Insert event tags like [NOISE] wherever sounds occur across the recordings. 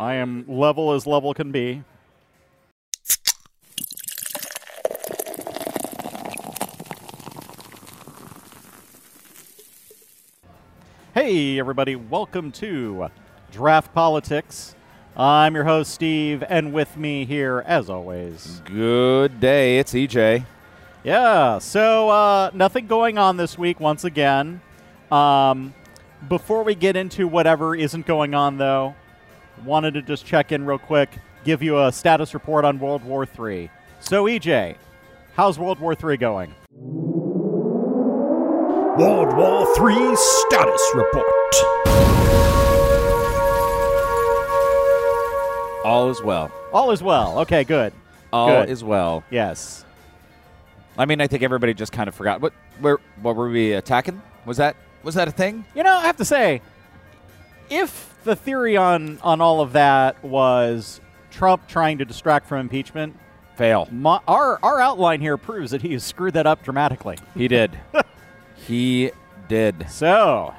I am level as level can be. Hey, everybody, welcome to Draught Politics. I'm your host, Steve, and with me here, as always, Good day. It's EJ. yeah, so uh, nothing going on this week once again. Um, before we get into whatever isn't going on, though, wanted to just check in real quick, give you a status report on World War III. So, EJ, how's World War III going? World War III status report. All is well. All is well. Okay, good. All Good. is well. Yes. I mean, I think everybody just kind of forgot. What? Where? What were we attacking? Was that? Was that a thing? You know, I have to say, if the theory on, on all of that was Trump trying to distract from impeachment, Fail. my, our, our outline here proves that he has screwed that up dramatically. He did. [LAUGHS] he did. So,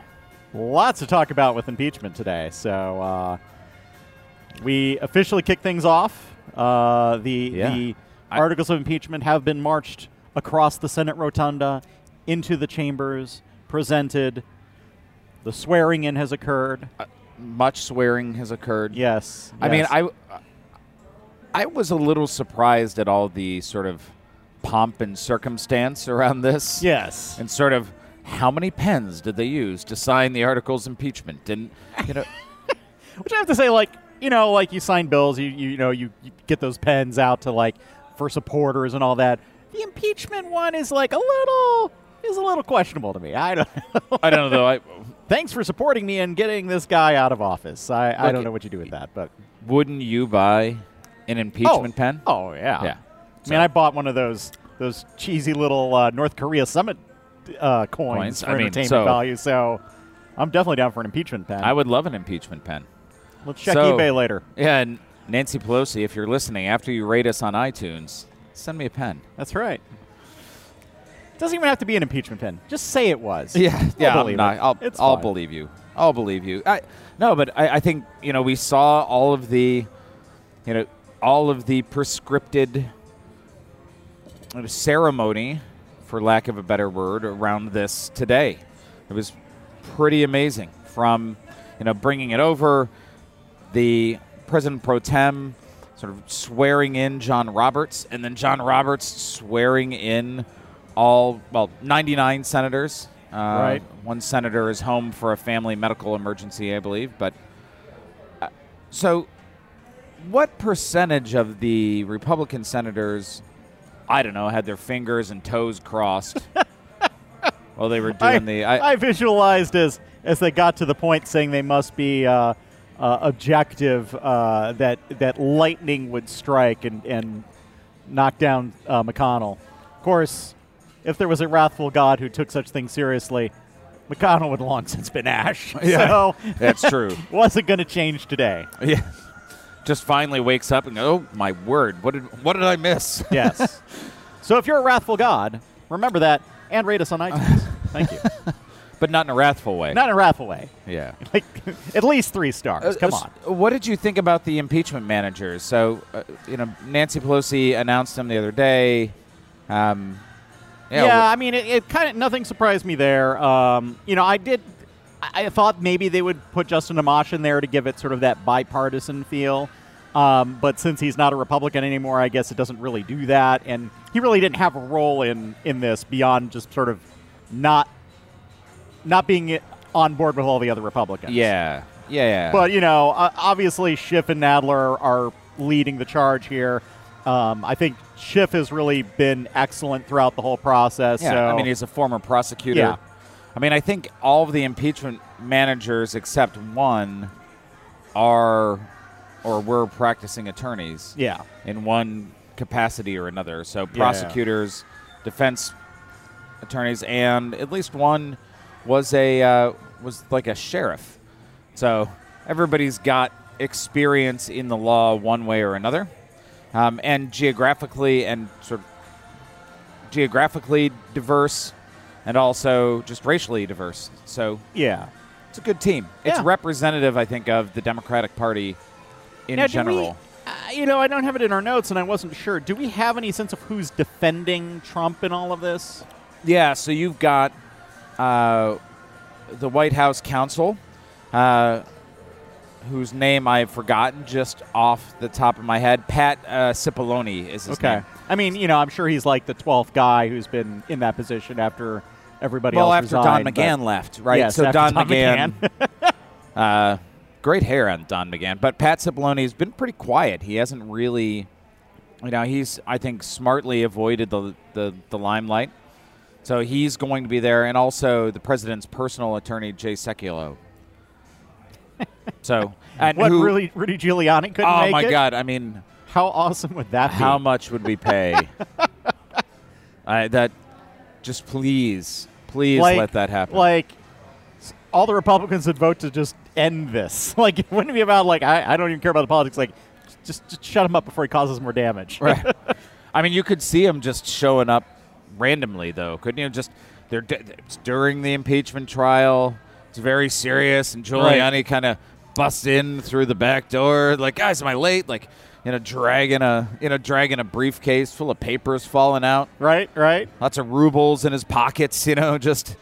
lots to talk about with impeachment today. So, uh, we officially kick things off. Uh, the Yeah. the I- articles of impeachment have been marched across the Senate rotunda into the chambers, presented. The swearing in has occurred. Much swearing has occurred. Yes. I mean. I. I was a little surprised at all the sort of pomp and circumstance around this. yes. And sort of how many pens did they use to sign the articles impeachment? And you know, [LAUGHS] Which I have to say, like you know, like you sign bills, you you, you know, you, you get those pens out to like for supporters and all that. The impeachment one is like a little is a little questionable to me. I don't. know. [LAUGHS] I don't know though. I Thanks for supporting me and getting this guy out of office. I, I don't know what you do with that, but wouldn't you buy an impeachment oh, pen? Oh yeah, Yeah. I mean, I bought one of those those cheesy little uh, North Korea summit uh, coins, Coins, for I mean, entertainment so- value. So I'm definitely down for an impeachment pen. I would love an impeachment pen. Let's check So- eBay later. Yeah, and Nancy Pelosi, if you're listening, after you rate us on iTunes, send me a pen. That's right. Doesn't even have to be an impeachment pin. Just say it was. [LAUGHS] Yeah, I'll yeah. believe not, I'll, I'll believe you. I'll believe you. I, no, but I, I think you know we saw all of the, you know, all of the prescripted ceremony, for lack of a better word, around this today. It was pretty amazing. From you know bringing it over, the president pro tem sort of swearing in John Roberts, and then John Roberts swearing in all well 99 senators. Uh, Right. One senator is home for a family medical emergency, I believe. But uh, so, what percentage of the Republican senators, I don't know, had their fingers and toes crossed [LAUGHS] while they were doing I, the? I, visualized as as they got to the point saying they must be uh, uh, objective uh, that that lightning would strike and and knock down uh, McConnell. Of course, if there was a wrathful God who took such things seriously, McConnell would long since been ash. [LAUGHS] Yeah. So That's true. [LAUGHS] wasn't going to change today. Yeah. Just finally wakes up and goes, "Oh my word! What did what did I miss?" [LAUGHS] Yes. so if you're a wrathful God, remember that and rate us on iTunes. Thank you. but not in a wrathful way. Not in a wrathful way. yeah. Like at least three stars. Come Uh, on. What did you think about the impeachment managers? So, uh, you know, Nancy Pelosi announced them the other day. Um, Yeah, yeah, I mean, it, it kind of nothing surprised me there. Um, you know, I did. I I thought maybe they would put Justin Amash in there to give it sort of that bipartisan feel. Um, but since he's not a Republican anymore, I guess it doesn't really do that. And he really didn't have a role in in this beyond just sort of not not being on board with all the other Republicans. yeah, yeah, yeah. But you know, uh, obviously Schiff and Nadler are leading the charge here. Um, I think Schiff has really been excellent throughout the whole process. yeah, so I mean, he's a former prosecutor. Yeah. I mean, I think all of the impeachment managers except one are or were practicing attorneys. yeah, in one capacity or another. So Yeah. prosecutors, defense attorneys, and at least one was a uh, was like a sheriff. So everybody's got experience in the law one way or another, um, and geographically and sort of geographically diverse, and also just racially diverse. So yeah, it's a good team. It's Yeah. representative, I think, of the Democratic Party in Now, do we- general. uh, you know, I don't have it in our notes, and I wasn't sure. Do we have any sense of who's defending Trump in all of this? Yeah, so you've got uh, the White House counsel, uh, whose name I've forgotten just off the top of my head. Pat uh, Cipollone is his Okay. name. I mean, you know, I'm sure he's like the 12th guy who's been in that position after everybody Well, else Well, after resigned, Don McGahn left, right? Yes, so Don, Don McGahn, McGahn. [LAUGHS] uh, great hair on Don McGahn, but Pat Cipollone has been pretty quiet. He hasn't really, you know, he's I think smartly avoided the the, the limelight. So he's going to be there, and also the president's personal attorney, Jay Sekulow. So, [LAUGHS] and what who, really Rudy Giuliani couldn't Oh my it? God! I mean, How awesome would that be? how much would we pay? [LAUGHS] I, that just please, please like, let that happen. Like all the Republicans would vote to just end this. [LAUGHS] Like it wouldn't be about like I, I don't even care about the politics. Like just, just shut him up before he causes more damage. Right. I mean, you could see him just showing up randomly, though, couldn't you? Just they're d- during the impeachment trial. It's very serious, and Giuliani kind of busts in through the back door, like, "Guys, am I late?" Like, you know, dragging a you know dragging a briefcase full of papers falling out, right, right. lots of rubles in his pockets. [LAUGHS] You know, just.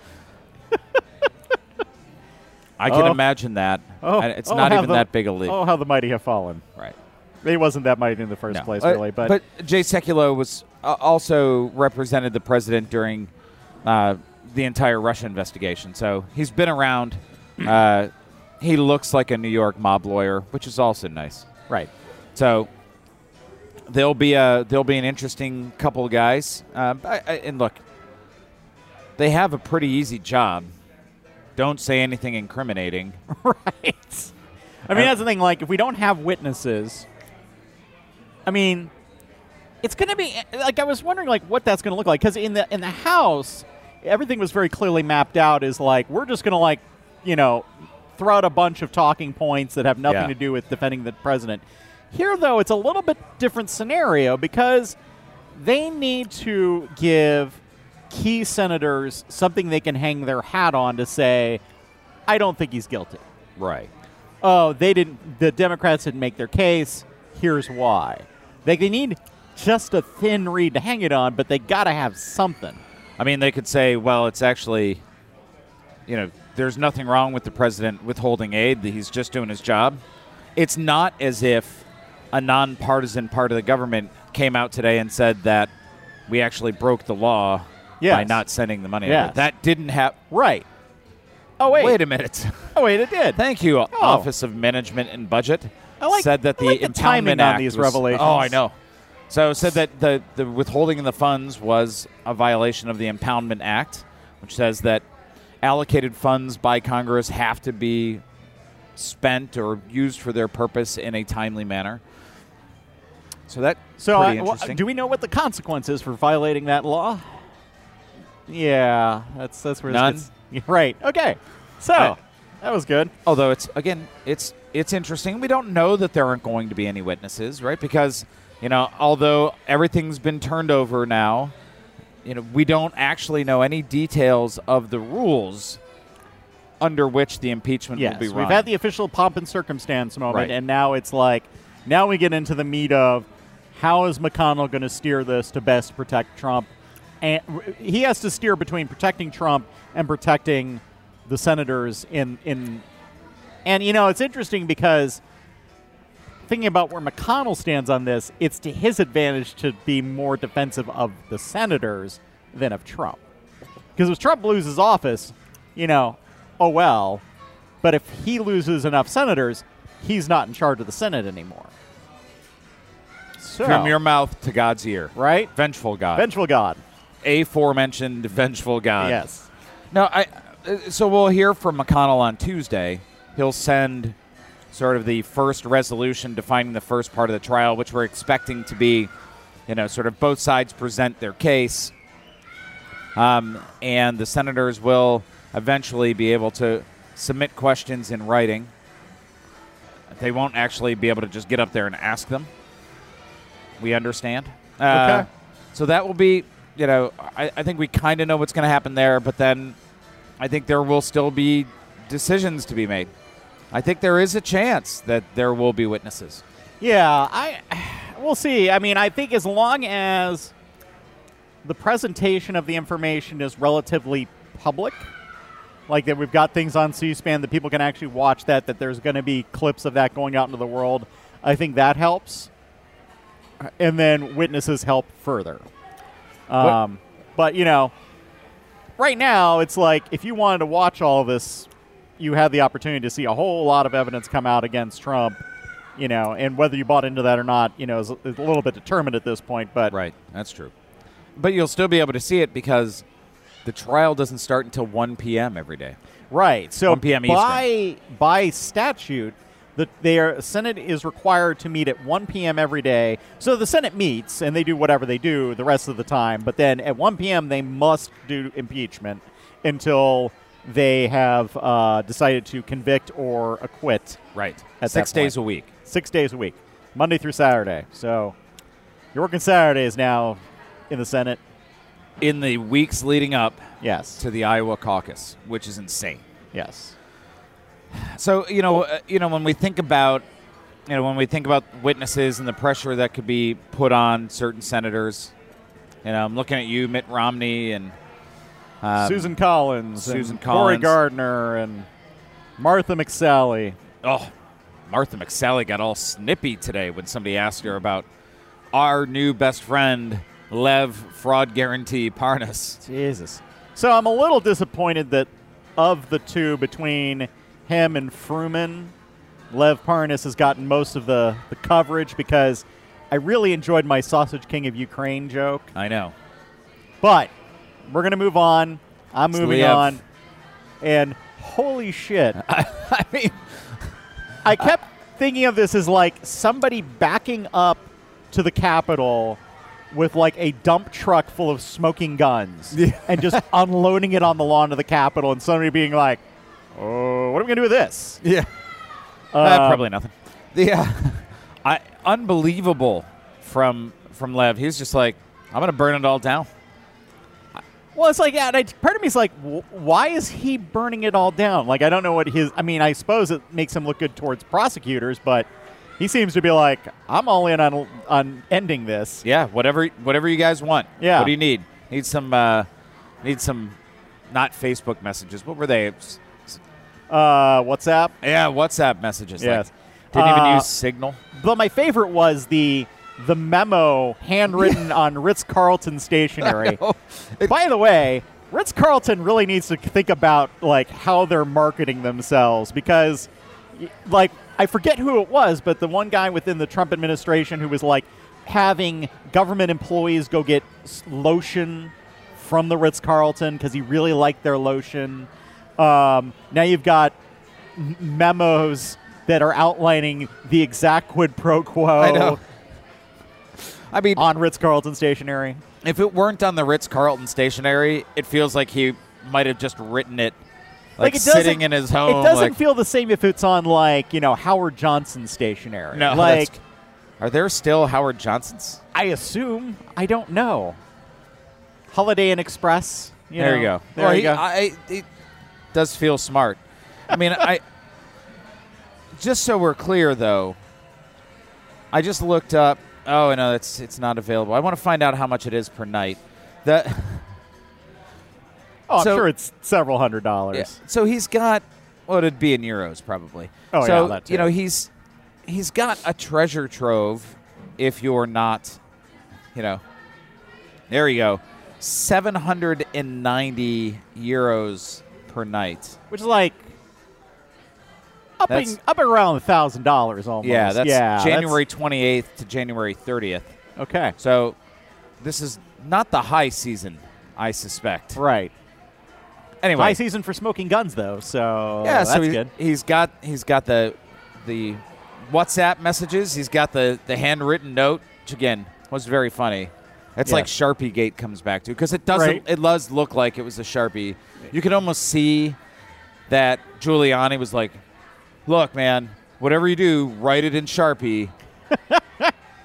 I can Oh. imagine that. Oh, And it's oh, not even the- that big a leap. Oh, how the mighty have fallen. Right. He wasn't that mighty in the first No. place, Uh, really. But, Jay Sekulow was uh, also represented the president during uh, the entire Russia investigation, so he's been around. Uh, he looks like a New York mob lawyer, which is also nice. right. So there'll be a there'll be an interesting couple of guys, uh, I, I, and look, they have a pretty easy job. Don't say anything incriminating. [LAUGHS] right. I mean, Uh, that's the thing. Like, if we don't have witnesses, I mean, it's going to be like I was wondering, like, what that's going to look like because in the in the house, everything was very clearly mapped out. Is like we're just going to like, you know, throw out a bunch of talking points that have nothing Yeah. to do with defending the president. Here, though, it's a little bit different scenario because they need to give key senators something they can hang their hat on to say, I don't think he's guilty Right. oh, they didn't, the Democrats didn't make their case. Here's why. They, they need just a thin reed to hang it on, but they got to have something. I mean, they could say, well, it's actually, you know, there's nothing wrong with the president withholding aid. that He's just doing his job. It's not as if a nonpartisan part of the government came out today and said that we actually broke the law by not sending the money. Yes. That didn't happen. Right. Oh, wait. Wait a minute. [LAUGHS] oh, wait, it did. Thank you, oh. Office of Management and Budget. I like- said that I the like the timing on Act these was- revelations. Oh, I know. So said that the the withholding of the funds was a violation of the Impoundment Act, which says that allocated funds by Congress have to be spent or used for their purpose in a timely manner. So that so, pretty wh- interesting. do we know what the consequence is for violating that law? Yeah, that's that's where None. Yeah, [LAUGHS] right. Okay. So that was good. Although it's again, it's it's interesting. We don't know that there aren't going to be any witnesses, right? Because you know, although everything's been turned over now, you know, we don't actually know any details of the rules under which the impeachment Yes, will be we've had the official pomp and circumstance moment, Right. and now it's like, now we get into the meat of how is McConnell going to steer this to best protect Trump, and he has to steer between protecting Trump and protecting the senators in in, and you know it's interesting because thinking about where McConnell stands on this, it's to his advantage to be more defensive of the senators than of Trump. Because if Trump loses office, you know, oh well. But if he loses enough senators, he's not in charge of the Senate anymore. So, From your mouth to God's ear. right? Vengeful God. Vengeful God. Aforementioned vengeful God. yes. No, I. uh, So we'll hear from McConnell on Tuesday. He'll send sort of the first resolution defining the first part of the trial, which we're expecting to be, you know, sort of both sides present their case, um, and the senators will eventually be able to submit questions in writing. They won't actually be able to just get up there and ask them. We understand. Uh, Okay. So that will be, you know, I, I think we kind of know what's going to happen there, but then I think there will still be decisions to be made. I think there is a chance that there will be witnesses. Yeah, I we'll see. I mean, I think as long as the presentation of the information is relatively public, like that we've got things on C-SPAN that people can actually watch that that there's going to be clips of that going out into the world, I think that helps. And then witnesses help further. Um, but you know, right now it's like if you wanted to watch all of this, you had the opportunity to see a whole lot of evidence come out against Trump you know, and whether you bought into that or not, you know, is, is a little bit determined at this point. But Right, that's true. But you'll still be able to see it because the trial doesn't start until 1 p.m. every day. right, so 1 p.m. Eastern. by by statute, the their Senate is required to meet at 1 p.m. every day. So the Senate meets and they do whatever they do the rest of the time. But then at 1 p.m. they must do impeachment until they have uh, decided to convict or acquit Right. At Six days a week. six days a week, Monday through Saturday. So you're working Saturdays now in the Senate. In the weeks leading up Yes. to the Iowa caucus, which is insane. Yes. So you know, uh, you know, when we think about, you know, when we think about witnesses and the pressure that could be put on certain senators, you know, I'm looking at you, Mitt Romney, and um, Susan Collins, Susan Collins. Gardner, and Martha McSally. Oh, Martha McSally got all snippy today when somebody asked her about our new best friend, Lev Fraud Guarantee Parnas. Jesus. So I'm a little disappointed that of the two between him and Fruman, Lev Parnas has gotten most of the, the coverage because I really enjoyed my Sausage King of Ukraine joke. I know. But we're going to move on. I'm It's moving Liev. on. And holy shit. [LAUGHS] I mean, I kept thinking of this as like somebody backing up to the Capitol with like a dump truck full of smoking guns and just [LAUGHS] unloading it on the lawn of the Capitol and somebody being like, oh, what are we going to do with this? yeah, Uh, probably nothing. The uh, [LAUGHS] I unbelievable from from Lev. He's just like, I'm gonna burn it all down. Well, it's like, yeah, and I, part of me is like, wh- why is he burning it all down? Like, I don't know what his. I mean, I suppose it makes him look good towards prosecutors, but he seems to be like, I'm all in on on ending this. Yeah, whatever whatever you guys want. Yeah. What do you need? Need some uh, need some not Facebook messages. What were they? Uh, WhatsApp. Yeah, WhatsApp messages. Yes. Like, didn't even Uh, use Signal. But my favorite was the the memo handwritten on Ritz Carlton stationery. [LAUGHS] By the way, Ritz Carlton really needs to think about like how they're marketing themselves because, like, I forget who it was, but the one guy within the Trump administration who was like having government employees go get lotion from the Ritz Carlton because he really liked their lotion. Um, now you've got memos that are outlining the exact quid pro quo I mean, on Ritz Carlton stationery. if it weren't on the Ritz Carlton stationery, it feels like he might have just written it like, it sitting in his home. It doesn't like, feel the same if it's on like you know Howard Johnson stationery. no. like are there still Howard Johnsons? I assume I don't know. Holiday Inn Express. You there know, you go. There Well, you he- go. I, it does feel smart. I mean, I [LAUGHS] just so we're clear though. I just looked up. Oh no, it's it's not available. I want to find out how much it is per night. That oh, I'm so- sure it's several hundred dollars. Yeah. So he's got well, it'd be in euros probably. Oh, so, yeah, that too. you know he's he's got a treasure trove. If you're not, you know, there you go, seven hundred and ninety euros per night. Which is like upping That's- up around thousand dollars almost. Yeah, that's yeah, January twenty eighth to January thirtieth. okay, So this is not the high season, I suspect. right. Anyway, High season for smoking guns, though. So yeah, that's so he's, good. he's got he's got the the WhatsApp messages. He's got the the handwritten note, which again was very funny. It's Yeah. like Sharpie Gate comes back to because it doesn't. Right. It does look like it was a Sharpie. You could almost see that Giuliani was like, "Look, man, whatever you do, write it in Sharpie." [LAUGHS]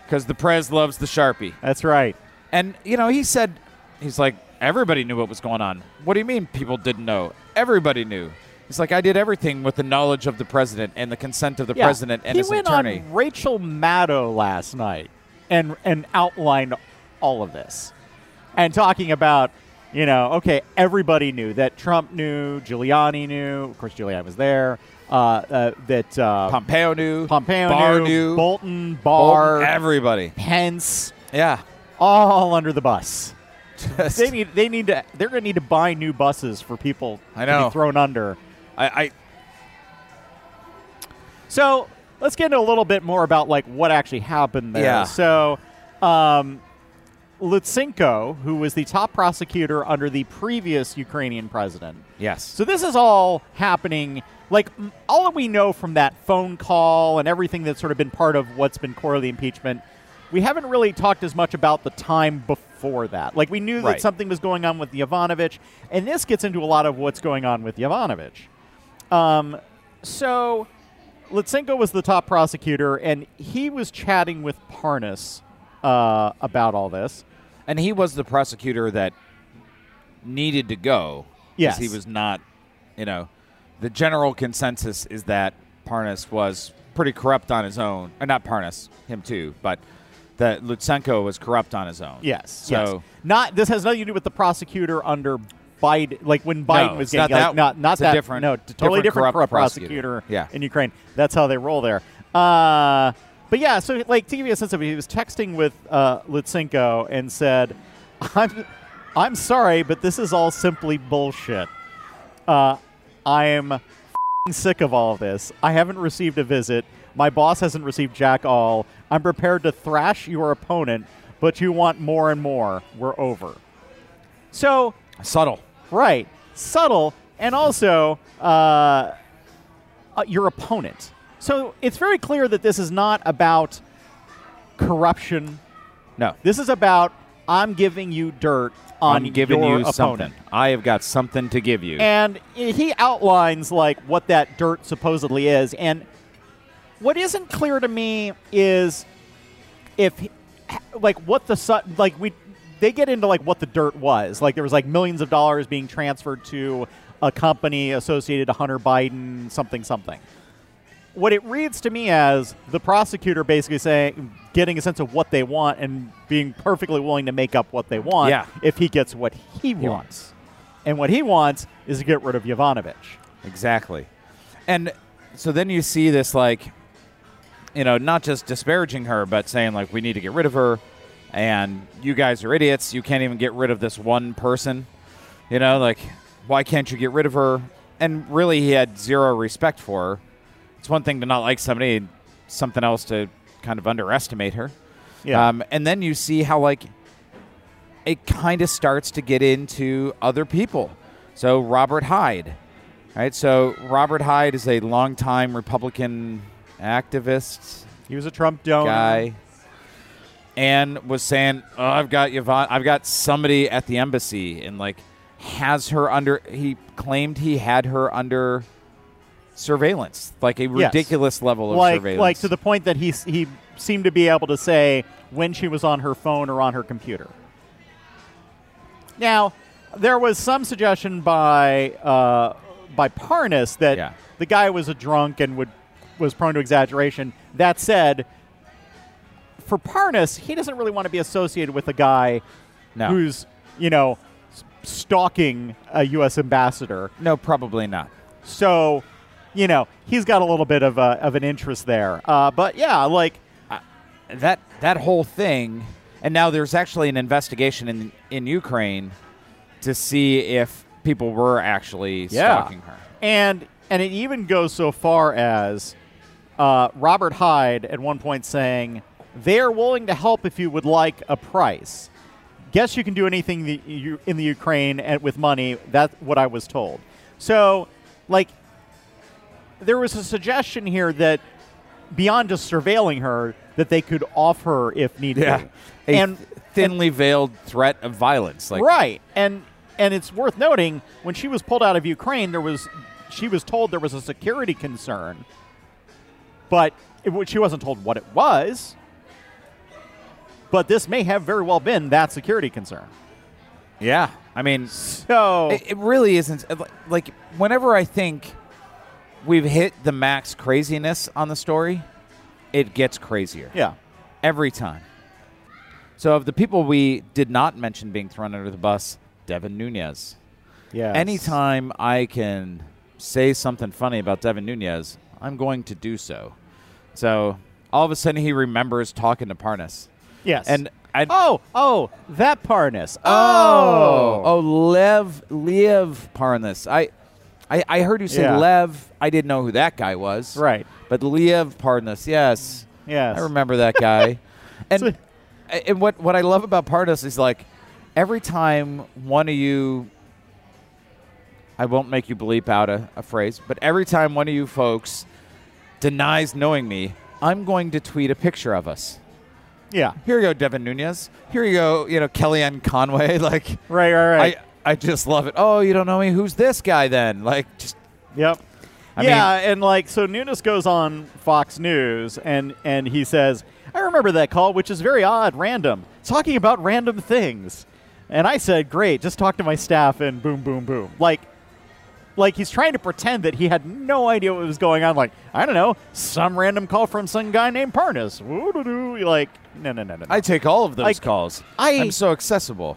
Because the Prez loves the Sharpie. That's right. And you know, he said he's like everybody knew what was going on. What do you mean people didn't know? Everybody knew. He's like, I did everything with the knowledge of the president and the consent of the Yeah. president and he his went attorney. on Rachel Maddow last night and and outlined all of this, and talking about you know okay everybody knew that Trump knew, Giuliani knew, of course Giuliani was there, that uh, Pompeo knew. Pompeo Barr knew, knew. Bolton, Bolton, Barr, everybody. Pence, Yeah. all under the bus. Just- They need they need to they're going to need to buy new buses for people I to know. be thrown under. I, I So let's get into a little bit more about like what actually happened there. Yeah. So, um, Lutsenko, who was the top prosecutor under the previous Ukrainian president. yes. So this is all happening. Like all that we know from that phone call and everything that's sort of been part of what's been core of the impeachment, we haven't really talked as much about the time before that. Like we knew that something was going on with Yovanovitch, and this gets into a lot of what's going on with Yovanovitch. Um, so Lutsenko was the top prosecutor, and he was chatting with Parnas uh, about all this. And he was the prosecutor that needed to go. Yes. He was not, you know, the general consensus is that Parnas was pretty corrupt on his own. Or not Parnas, him too, but that Lutsenko was corrupt on his own. Yes. So yes. not this has nothing to do with the prosecutor under Biden. Like when Biden No, was getting not like, that- not not that different- no totally different different, corrupt for a prosecutor. prosecutor Yeah. in Ukraine. That's how they roll there. Uh, but yeah, so like to give you a sense of it, he was texting with uh, Lutsenko and said, [LAUGHS] "I'm I'm sorry, but this is all simply bullshit. Uh, I am f***ing sick of all of this. I haven't received a visit. My boss hasn't received jack all. I'm prepared to thrash your opponent, but you want more and more. We're over. So, subtle. right, subtle, and also uh, uh, your opponent. So it's very clear that this is not about corruption. No. This is about I'm giving you dirt on I'm giving your you opponent. something. I have got something to give you. And he outlines like what that dirt supposedly is. And what isn't clear to me is if like what the su- like we they get into like what the dirt was. Like there was like millions of dollars being transferred to a company associated to Hunter Biden something something. What it reads to me as the prosecutor basically saying getting a sense of what they want and being perfectly willing to make up what they want Yeah. if he gets what he wants. And what he wants is to get rid of Yovanovitch. Exactly. And so then you see this like you know, not just disparaging her, but saying like we need to get rid of her and you guys are idiots. You can't even get rid of this one person. You know, like why can't you get rid of her? And really he had zero respect for her. It's one thing to not like somebody, and something else to kind of underestimate her. Yeah. Um, and then you see how like it kind of starts to get into other people. So Robert Hyde, right? So Robert Hyde is a longtime Republican activist he was a Trump donor. guy, and was saying, "Oh, I've got Yvonne. I've got somebody at the embassy, and like has her under." He claimed he had her under surveillance, like a Yes. ridiculous level of like surveillance. like to the point that he he seemed to be able to say when she was on her phone or on her computer. Now, there was some suggestion by uh, by Parnas that Yeah. the guy was a drunk and would was prone to exaggeration. That said, for Parnas, he doesn't really want to be associated with a guy No. who's you know stalking a U.S. ambassador. no, probably not. So, you know, he's got a little bit of, a, of an interest there. Uh, but yeah, like, that that whole thing and now there's actually an investigation in in Ukraine to see if people were actually yeah. stalking her. And, and it even goes so far as uh, Robert Hyde at one point saying, they're willing to help if you would like a price. Guess you can do anything the, you, in the Ukraine and with money. That's what I was told. So, like, there was a suggestion here that beyond just surveilling her, that they could off her if needed. A And thinly veiled threat of violence like right, and and it's worth noting when she was pulled out of Ukraine, there was she was told there was a security concern, but it, she wasn't told what it was. But this may have very well been that security concern. Yeah, I mean, So it, it really isn't. Like whenever I think we've hit the max craziness on the story, it gets crazier yeah, every time. So of the people we did not mention being thrown under the bus, Devin Nunes. yeah. Anytime I can say something funny about Devin Nunes, I'm going to do so. So all of a sudden he remembers talking to Parnas. Yes. And I oh, oh, that Parnas. oh Oh, oh Lev Lev Parnas. I, I I heard you say Yeah. Lev. I didn't know who that guy was. right. But Lev Parnas, yes. Yes. I remember that guy. [LAUGHS] and So- and what what I love about Parnas is like every time one of you I won't make you bleep out a, a phrase, but every time one of you folks denies knowing me, I'm going to tweet a picture of us. Yeah. Here you go, Devin Nunes. Here you go, you know, Kellyanne Conway. [LAUGHS] Like Right. Right. Right. I I just love it. Oh, you don't know me? Who's this guy then? Like just Yep. I yeah, and like so Nunes goes on Fox News and and he says, "I remember that call, which is very odd, random, talking about random things." And I said, "Great, just talk to my staff and boom boom boom." Like like he's trying to pretend that he had no idea what was going on. Like I don't know, some random call from some guy named Parnas. Woo-doo-doo. Like no no no no. no. I take all of those Like, calls. I- I'm so accessible.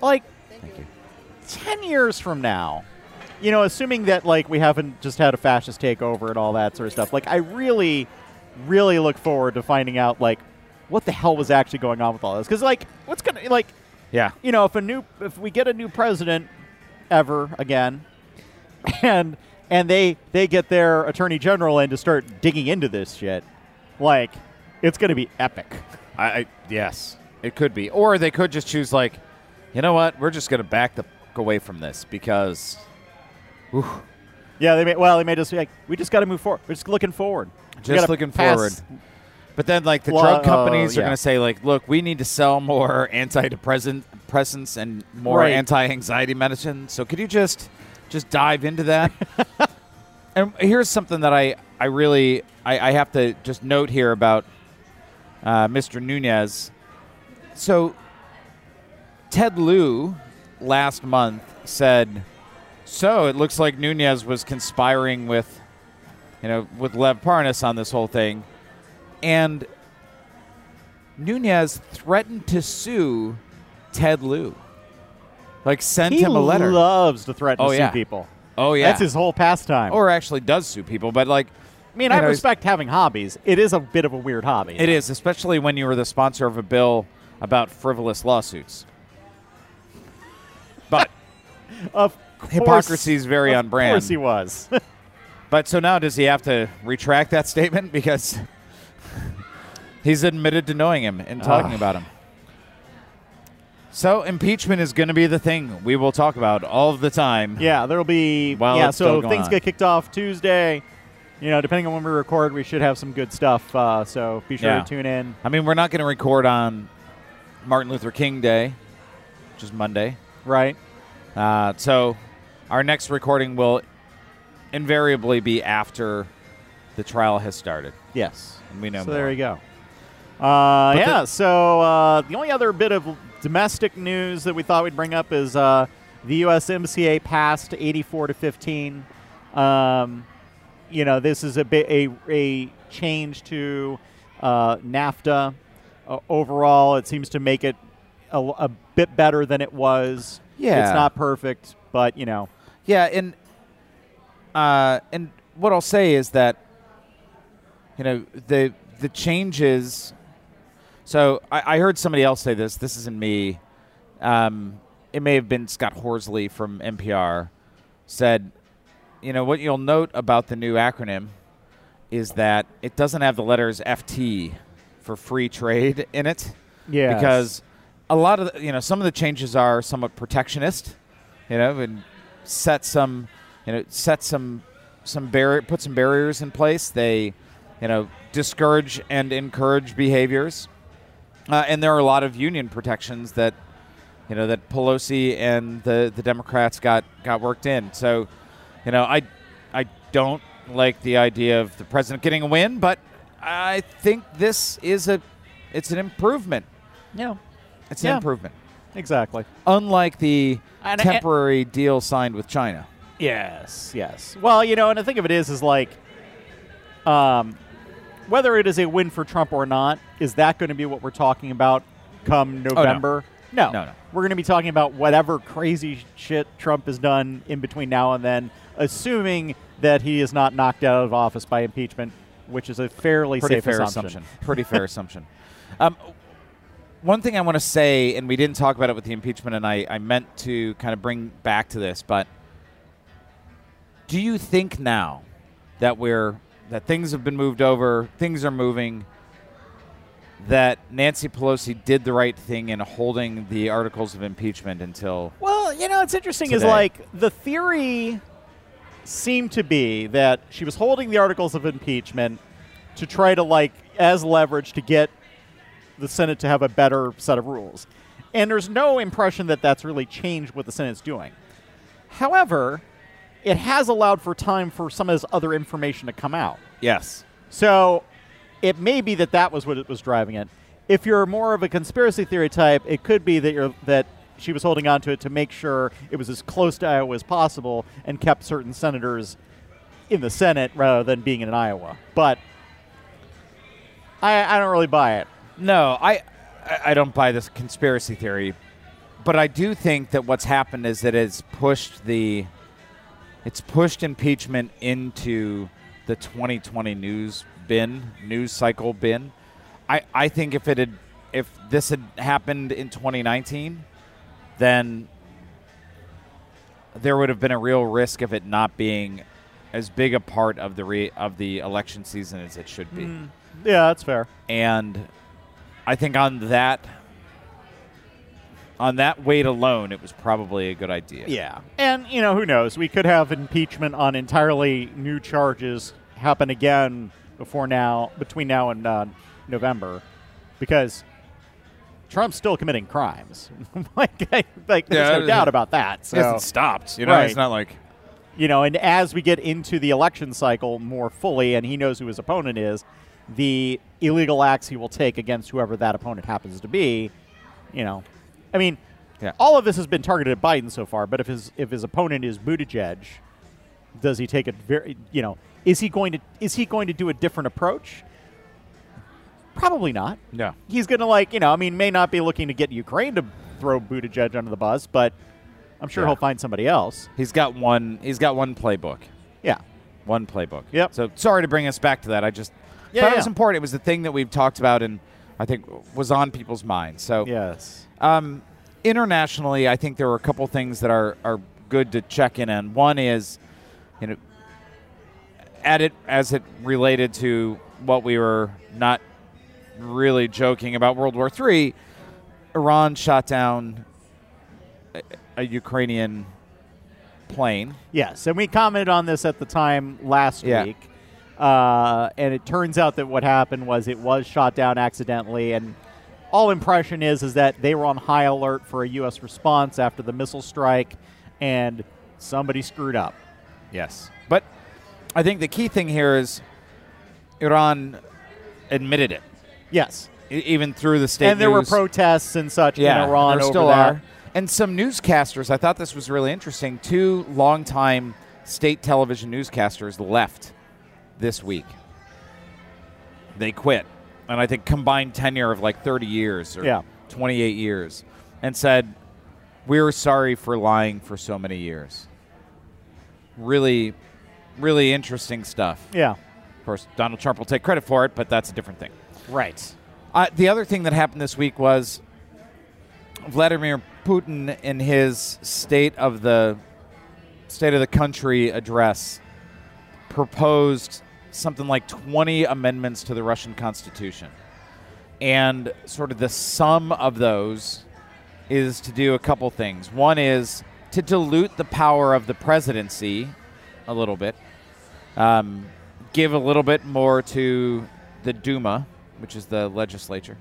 like Thank you. 10 years from now, you know, assuming that like we haven't just had a fascist takeover and all that sort of stuff, like I really, really look forward to finding out like what the hell was actually going on with all this. Because like, what's gonna like, Yeah. you know, if a new if we get a new president ever again, [LAUGHS] and and they they get their attorney general in to start digging into this shit, like it's gonna be epic. I, I yes, it could be, or they could just choose like, you know what, we're just going to back the f- away from this because, whew, Yeah, they may well they may just be like we just got to move forward. We're just looking forward. Just looking pass- forward. But then, like the Well, drug uh, companies are going to say, like, look, we need to sell more [LAUGHS] antidepressants and more Right. anti-anxiety medicine. So could you just just dive into that? [LAUGHS] and here's something that I I really I, I have to just note here about uh, Mr. Nunes. So Ted Lieu last month said, "So it looks like Nunes was conspiring with, you know, with Lev Parnas on this whole thing." and Nunes threatened to sue Ted Lieu. Like send He him a letter. loves to threaten Oh, to yeah. sue people. oh yeah. That's his whole pastime. or actually does sue people, but like I mean, I know, respect having hobbies. It is a bit of a weird hobby. it is, especially when you were the sponsor of a bill about frivolous lawsuits. Of course, hypocrisy is very on Of course he was. [LAUGHS] But so now does he have to retract that statement [LAUGHS] because he's admitted to knowing him and talking Ugh. about him. So impeachment is going to be the thing we will talk about all the time. yeah, there'll be. Well, yeah, so things on. get kicked off Tuesday. You know, depending on when we record, we should have some good stuff. Uh, so be sure Yeah. to tune in. I mean, we're not going to record on Martin Luther King Day, which is Monday. Right? Uh, so our next recording will invariably be after the trial has started, Yes. and we know so more. there you go. Uh, yeah. the- so uh, the only other bit of domestic news that we thought we'd bring up is uh, the USMCA passed 84 to 15. Um, you know, this is a bit a, a change to uh, NAFTA. Uh, overall, it seems to make it a, a bit better than it was. Yeah. it's not perfect, but you know, Yeah, and uh, and what I'll say is that you know the the changes. So I, I heard somebody else say this. This isn't me. Um, it may have been Scott Horsley from NPR. Said, you know what you'll note about the new acronym is that it doesn't have the letters FT for free trade in it yeah, because a lot of the, you know some of the changes are somewhat protectionist, you know, and set some you know set some some barrier put some barriers in place. They you know discourage and encourage behaviors, uh, and there are a lot of union protections that you know that Pelosi and the the Democrats got got worked in. So you know I I don't like the idea of the president getting a win, but I think this is a it's an improvement. yeah. It's an Yeah. improvement. exactly. unlike the And- temporary deal signed with China. Yes, yes. Well, you know, and the thing of it is, is like, um, whether it is a win for Trump or not, is that going to be what we're talking about come November? no. No, no. We're going to be talking about whatever crazy shit Trump has done in between now and then, assuming that he is not knocked out of office by impeachment, which is a fairly Pretty safe fair assumption. Pretty fair [LAUGHS] assumption. Um, one thing I want to say, and we didn't talk about it with the impeachment, and I, I meant to kind of bring back to this, but do you think now that we're that things have been moved over, things are moving, that Nancy Pelosi did the right thing in holding the articles of impeachment until Well, you know, it's interesting is like the theory seemed to be that she was holding the articles of impeachment to try to like as leverage to get the Senate to have a better set of rules. And there's no impression that that's really changed what the Senate's doing. However, it has allowed for time for some of this other information to come out. yes, So it may be that that was what it was driving it. If you're more of a conspiracy theory type, it could be that you're that she was holding on to it to make sure it was as close to Iowa as possible and kept certain senators in the Senate rather than being in Iowa. But I, I don't really buy it. No, I I- don't buy this conspiracy theory, but I do think that what's happened is that it's pushed the it's pushed impeachment into the 2020 news bin, news cycle bin. I I think if it had if this had happened in 2019, then there would have been a real risk of it not being as big a part of the re, of the election season as it should be. Mm. Yeah, that's fair. And I think on that on that weight alone, it was probably a good idea. Yeah. And, you know, who knows? We could have impeachment on entirely new charges happen again before now, between now and uh, November, because Trump's still committing crimes. [LAUGHS] like, I- like, there's Yeah, no doubt about that. It hasn't stopped. You know, Right. it's not like you know, and as we get into the election cycle more fully, and he knows who his opponent is, the illegal acts he will take against whoever that opponent happens to be, you know, I mean, Yeah. all of this has been targeted at Biden so far. But if his if his opponent is Buttigieg, does he take it very? You know, is he going to is he going to do a different approach? Probably not. no. He's going to like you know, I mean, may not be looking to get Ukraine to throw Buttigieg under the bus, but I'm sure Yeah. he'll find somebody else. He's got one. He's got one playbook. Yeah. One playbook. Yep. So sorry to bring us back to that. I just Yeah, thought yeah. it was important. It was the thing that we've talked about and I think was on people's minds. So Yes. Um, internationally, I think there were a couple things that are, are good to check in on. One is, you know, at it as it related to what we were not really joking about World War III. Iran shot down a, a Ukrainian plane. Yes, and we commented on this at the time last Yeah. week. Uh, and it turns out that what happened was it was shot down accidentally, and all impression is is that they were on high alert for a U.S. response after the missile strike, and somebody screwed up. Yes. But I think the key thing here is Iran admitted it, Yes, e- even through the state and there were protests and such yeah, in Iran there still that. are. And some newscasters, I thought this was really interesting. Two longtime state television newscasters left this week. They quit. And I think combined tenure of like 30 years or Yeah. 28 years and said, We're sorry for lying for so many years. Really, really interesting stuff. Yeah, Of course, Donald Trump will take credit for it, but that's a different thing. right. Uh, the other thing that happened this week was Vladimir Putin, in his state of the state of the country address, proposed something like 20 amendments to the Russian Constitution, and sort of the sum of those is to do a couple things. One is to dilute the power of the presidency a little bit, um, give a little bit more to the Duma, which is the legislature,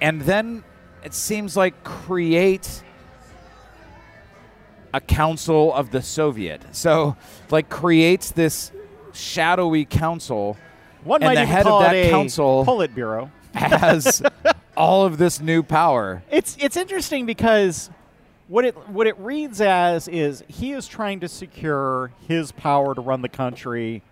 and then it seems like create a council of the Soviet. So, like, creates this shadowy council One And the head of that council- Politburo. [LAUGHS] [LAUGHS] as all of this new power. It's it's interesting because what it what it reads as is he is trying to secure his power to run the country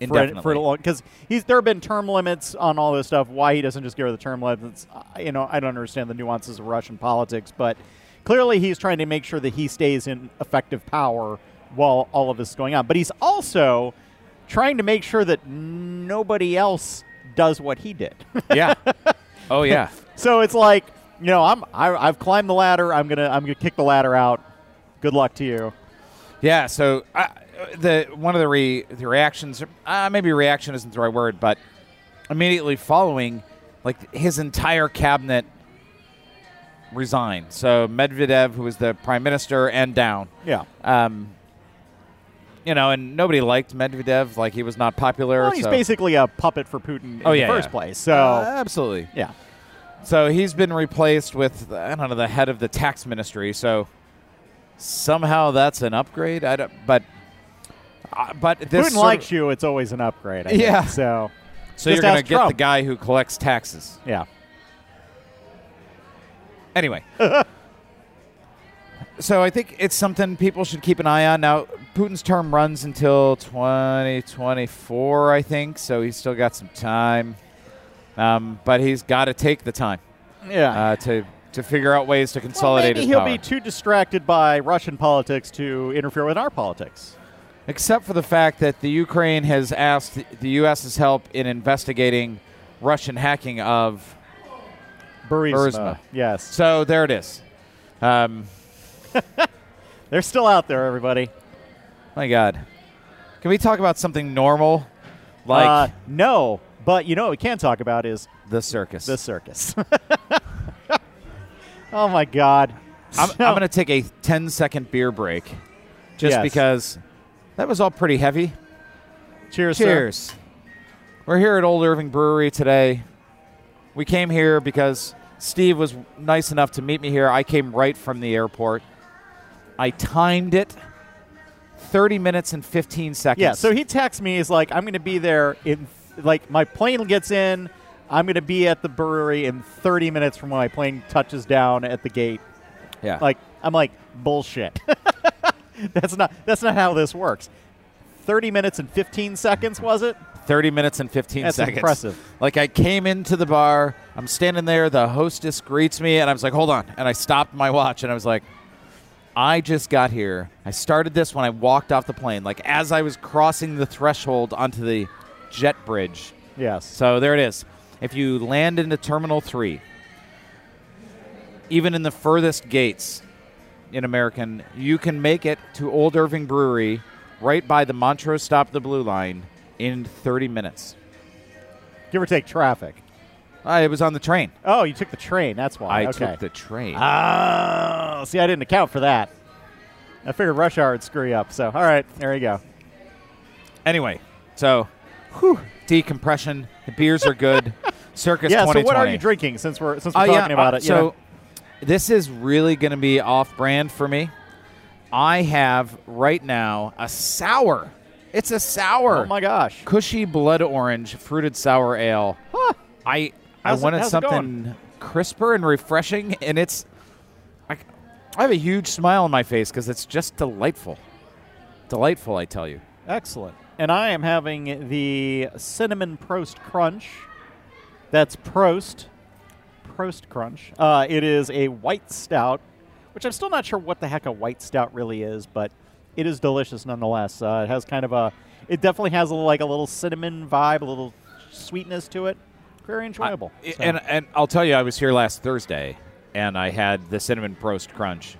Indefinitely. for, for long because he's there have been term limits on all this stuff. Why he doesn't just get rid of the term limits, you know, I don't understand the nuances of Russian politics, but clearly he's trying to make sure that he stays in effective power while all of this is going on. But he's also trying to make sure that nobody else does what he did. [LAUGHS] Yeah. oh yeah. [LAUGHS] So it's like, you know, I'm I, I've climbed the ladder. I'm gonna I'm gonna kick the ladder out. Good luck to you. Yeah. So uh, the one of the re, the reactions, uh, maybe reaction isn't the right word, but immediately following, like his entire cabinet resigned. So Medvedev, who was the prime minister, and down. Yeah. Um, you know, and nobody liked Medvedev. Like he was not popular. Well, he's so- basically a puppet for Putin in Oh, yeah, the first yeah. place. So Uh, absolutely. yeah. So he's been replaced with I don't know the head of the tax ministry. So somehow that's an upgrade. I don't, but uh, but this Putin likes you. It's always an upgrade. I Yeah. Think. So [LAUGHS] So you're going to ask get the guy who collects taxes. yeah. Anyway. [LAUGHS] so I think it's something people should keep an eye on. Now, Putin's term runs until 2024, I think, so he's still got some time. Um, but he's got to take the time Yeah. uh, to, to figure out ways to well, consolidate maybe his he'll power. be too distracted by Russian politics to interfere with our politics. Except for the fact that the Ukraine has asked the U.S.'s help in investigating Russian hacking of. Burisma. Burisma. Yes. So there it is. Um, [LAUGHS] They're still out there, everybody. my God. Can we talk about something normal? Like uh, no, but you know what we can talk about is the circus. the circus. [LAUGHS] oh my God. I'm, So- I'm going [LAUGHS] to take a 10 second beer break just Yes. because that was all pretty heavy. cheers. sir. Cheers. We're here at Old Irving Brewery today. We came here because Steve was nice enough to meet me here. I came right from the airport. I timed it 30 minutes and 15 seconds. Yeah, so he texts me. He's like, I'm going to be there in, like, my plane gets in. I'm going to be at the brewery in 30 minutes from when my plane touches down at the gate. yeah. Like, I'm like, bullshit. [LAUGHS] that's not that's not how this works. 30 minutes and 15 seconds was it? 30 minutes and 15 That's seconds. impressive. Like I came into the bar, I'm standing there, the hostess greets me, and I was like, hold on. And I stopped my watch and I was like, I just got here. I started this when I walked off the plane, like as I was crossing the threshold onto the jet bridge. Yes. So there it is. If you land into Terminal 3, even in the furthest gates in American, you can make it to Old Irving Brewery right by the Montrose Stop the Blue Line in 30 minutes. Give or take traffic. I it was on the train. Oh, you took the train. That's why. I okay. took the train. Oh, see, I didn't account for that. I figured rush hour would screw you up. So, all right, there you go. anyway, so whew, decompression. The beers are good. [LAUGHS] Circus yeah. So, what are you drinking? Since we're since we're Oh, talking yeah, about uh, it. So know? this is really going to be off-brand for me. I have right now a sour. It's a sour. oh my gosh. Cushy blood orange fruited sour ale. Huh. I I How's it- wanted it something crisper and refreshing, and it's. I, I have a huge smile on my face because it's just delightful. Delightful, I tell you. Excellent. And I am having the cinnamon Prost Crunch. That's Prost. Prost Crunch. Uh, it is a white stout, which I'm still not sure what the heck a white stout really is, but it is delicious nonetheless. Uh, it has kind of a, it definitely has a, like a little cinnamon vibe, a little sweetness to it. Very enjoyable. I- So- and and I'll tell you, I was here last Thursday, and I had the cinnamon Prost Crunch,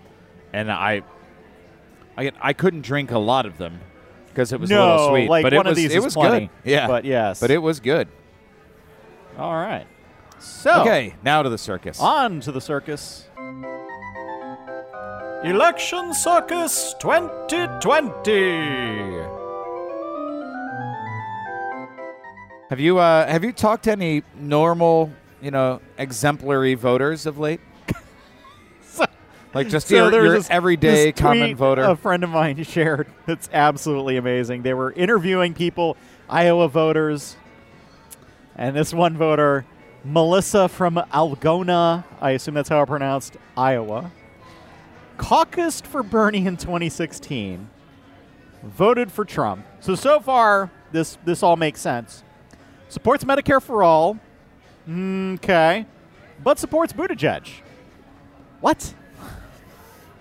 and I, I I couldn't drink a lot of them because it was a no, little sweet. like but one it of was these it was plenty. good. Yeah, but yes. but it was good. all right. So Okay, now to the circus. on to the circus. Election Circus 2020. Have you uh, have you talked to any normal, you know, exemplary voters of late? [LAUGHS] like just your, there was your this- everyday this common voter. A friend of mine [LAUGHS] shared. That's absolutely amazing. They were interviewing people, Iowa voters, and this one voter Melissa from Algona, I assume that's how I pronounced Iowa, caucused for Bernie in 2016, voted for Trump. So so far, this this all makes sense. Supports Medicare for all. Okay. But supports Buttigieg. What?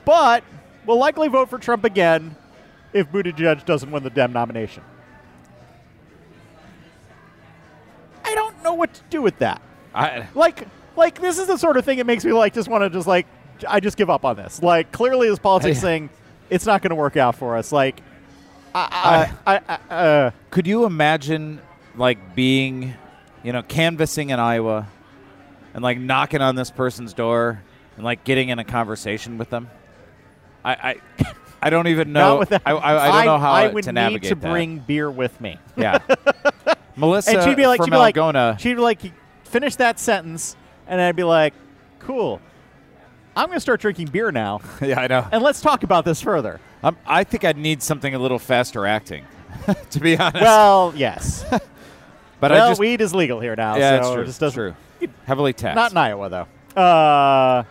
But will likely vote for Trump again if Buttigieg doesn't win the Dem nomination. I don't know what to do with that. I, Like, like this is the sort of thing that makes me like just want to just like I just give up on this. Like clearly, this politics thing, it's not going to work out for us. Like, I, I, I, I uh, could you imagine like being, you know, canvassing in Iowa, and like knocking on this person's door and like getting in a conversation with them? I, I, [LAUGHS] I don't even know. not with that. I, I, I don't know how I to would navigate need to that. bring beer with me. Yeah. [LAUGHS] Melissa and she'd be like, from she'd be like, she'd be like, finish that sentence, and I'd be like, cool. I'm going to start drinking beer now, [LAUGHS] yeah, I know. and let's talk about this further. Um, I think I'd need something a little faster acting, to be honest. Well, yes. But well, I just weed is legal here now, yeah, so that's it true. true. Heavily taxed. Not in Iowa though. Uh,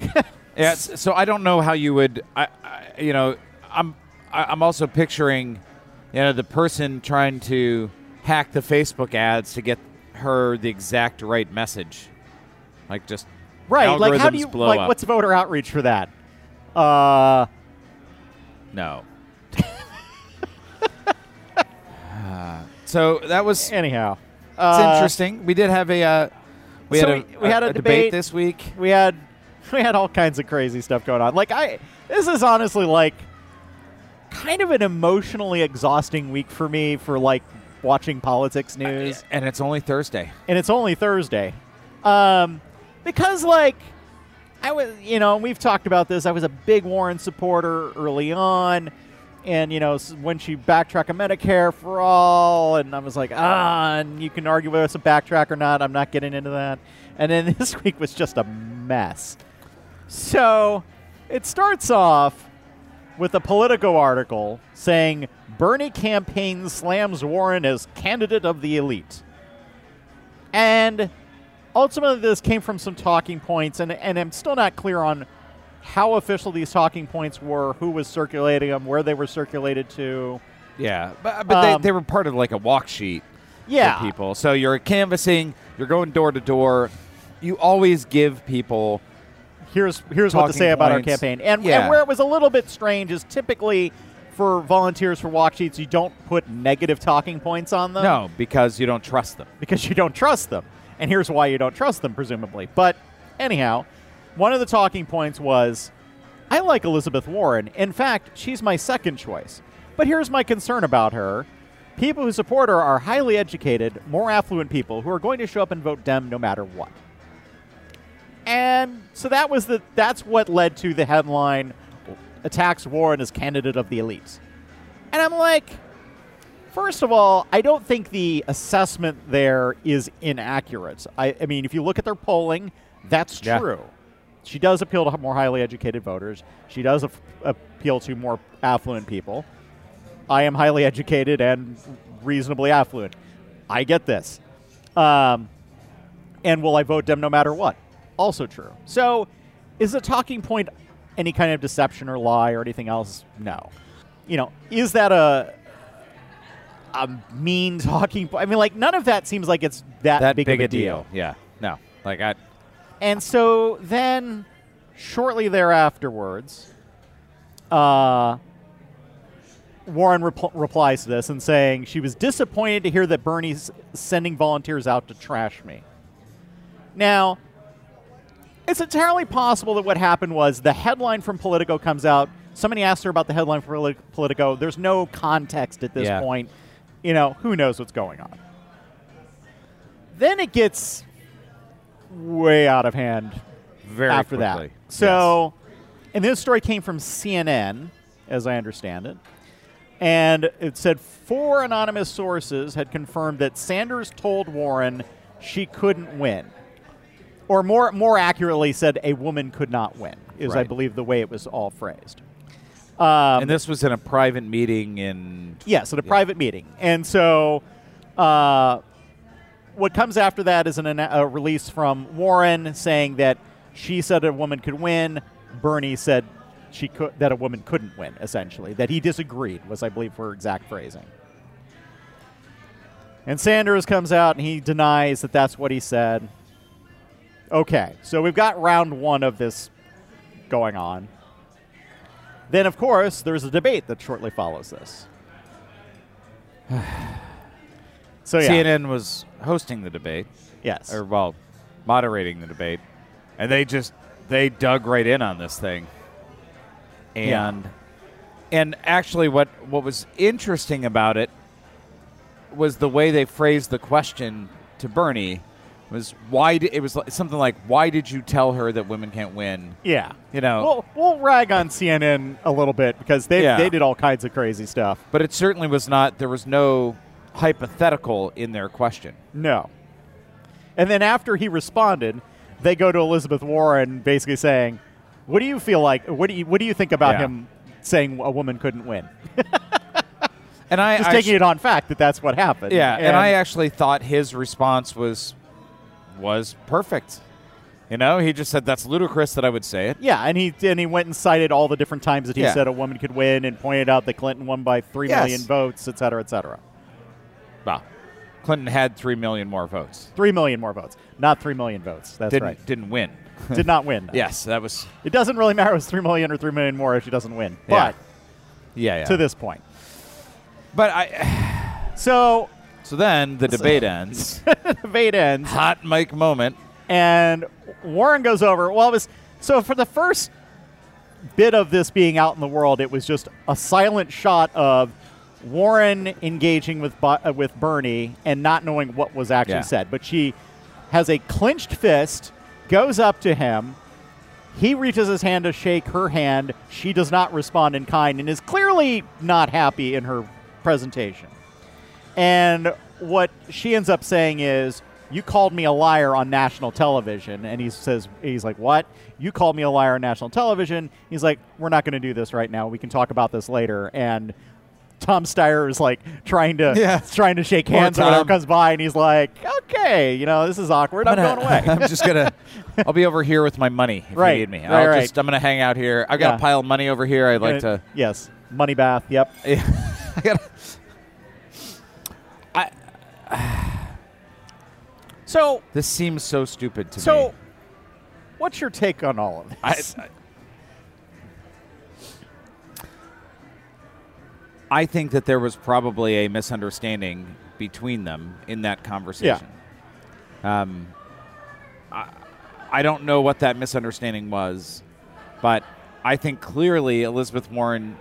[LAUGHS] Yeah, so I don't know how you would. I, I you know, I'm I, I'm also picturing, you know, the person trying to hack the Facebook ads to get her the exact right message, like just right. Like, how do you like? up. What's voter outreach for that? Uh, no. [LAUGHS] Uh, so that was it's anyhow, uh, interesting. We did have a uh, we so had a, we- we had a debate debate. this week. we had [LAUGHS] we had all kinds of crazy stuff going on. Like I, this is honestly like kind of an emotionally exhausting week for me for like watching politics news. and it's only Thursday. and it's only Thursday. Um, because like I was, you know, we've talked about this. I was a big Warren supporter early on, and you know, when she backtracked on Medicare for all, and I was like, ah, and you can argue whether it's a backtrack or not. I'm not getting into that. And then [LAUGHS] this week was just a mess. So it starts off with a Politico article saying Bernie campaign slams Warren as candidate of the elite. And ultimately, this came from some talking points, and, and I'm still not clear on how official these talking points were, who was circulating them, where they were circulated to. Yeah, but, but Um, they, they were part of like a walk sheet. Yeah. for people. So you're canvassing, you're going door to door. You always give people Here's here's what to say about our campaign. And, Yeah. and where it was a little bit strange is typically for volunteers for walk sheets, you don't put negative talking points on them. no because you don't trust them. because you don't trust them. And here's why you don't trust them, presumably. But anyhow, one of the talking points was I like Elizabeth Warren. In fact, she's my second choice. But here's my concern about her. People who support her are highly educated, more affluent people who are going to show up and vote Dem no matter what. And so that was the that's what led to the headline attacks Warren as candidate of the elites. And I'm like, First of all, I don't think the assessment there is inaccurate. I, I mean, if you look at their polling, that's Yeah. true. She does appeal to more highly educated voters. She does af- appeal to more affluent people. I am highly educated and reasonably affluent. I get this. Um, and will I vote Dem no matter what? Also true. So, is the talking point any kind of deception or lie or anything else? No. You know, is that a a mean [LAUGHS] talking point? I mean, like none of that seems like it's that, That big, big, of a deal. Yeah. No. Like I. and so then, shortly thereafterwards, uh, Warren repl- replies to this and saying she was disappointed to hear that Bernie's sending volunteers out to trash me. Now, it's entirely possible that what happened was the headline from Politico comes out. Somebody asked her about the headline from Politico. There's no context at this Yeah. point. You know, who knows what's going on. Then it gets way out of hand Very after quickly. that. So, and this story came from CNN, as I understand it. And it said four anonymous sources had confirmed that Sanders told Warren she couldn't win. Or more, more accurately said, a woman could not win, is I believe the way it was all phrased. Um, and this was in a private meeting in. Yes, at a Yeah. private meeting. And so uh, what comes after that is an, a release from Warren saying that she said a woman could win. Bernie said she could that a woman couldn't win. Essentially, that he disagreed was, I believe, her exact phrasing. And Sanders comes out and he denies that that's what he said. Okay, so we've got round one of this going on. Then, of course, there's a debate that shortly follows this. [SIGHS] [SIGHS] so yeah, CNN was hosting the debate, yes, or well, moderating the debate, and they just they dug right in on this thing. Yeah. And and actually, what what was interesting about it was the way they phrased the question to Bernie was why did, it was something like why did you tell her that women can't win? yeah. You know, We'll, we'll rag on CNN a little bit because they Yeah. they did all kinds of crazy stuff. but it certainly was not. There was no hypothetical in their question. No. And then after he responded, they go to Elizabeth Warren, basically saying, "What do you feel like? What do you what do you think about Yeah. him saying a woman couldn't win?" [LAUGHS] And I Just I taking it on fact that that's what happened. Yeah, and, I actually thought his response was was perfect. You know, he just said that's ludicrous that I would say it. yeah, and he and he went and cited all the different times that he Yeah. said a woman could win, and pointed out that Clinton won by three Yes. million votes, et cetera, et cetera. Well, Clinton had three million more votes. Three million more votes, not three million votes. That's didn't right. didn't win. [LAUGHS] Did not win. yes, that was It doesn't really matter if it's three million or three million more if she doesn't win. Yeah. But yeah, yeah. to this point, but I [SIGHS] so so then the debate ends. [LAUGHS] the debate ends. Hot mic moment. and Warren goes over. Well, it was so for the first bit of this being out in the world, it was just a silent shot of Warren engaging with uh, with Bernie and not knowing what was actually Yeah. said. But she has a clenched fist, goes up to him. He reaches his hand to shake her hand. She does not respond in kind and is clearly not happy in her presentation. And what she ends up saying is, "You called me a liar on national television." And he says, "He's like, what? You called me a liar on national television?" He's like, "We're not going to do this right now. We can talk about this later." And Tom Steyer is like trying to Yeah. trying to shake hands or whatever comes by, and he's like, "Okay, you know, this is awkward. I'm, gonna- going away." [LAUGHS] I'm just gonna. I'll be over here with my money if Right, you need me. I'll right. just. I'm gonna hang out here. I've got Yeah. a pile of money over here. I'd like to. Yes, money bath. Yep. [LAUGHS] I gotta. [SIGHS] I, So, this seems so stupid to so, me. So, what's your take on all of this? I, I, I think that there was probably a misunderstanding between them in that conversation. Yeah. Um, I, I don't know what that misunderstanding was, but I think clearly Elizabeth Warren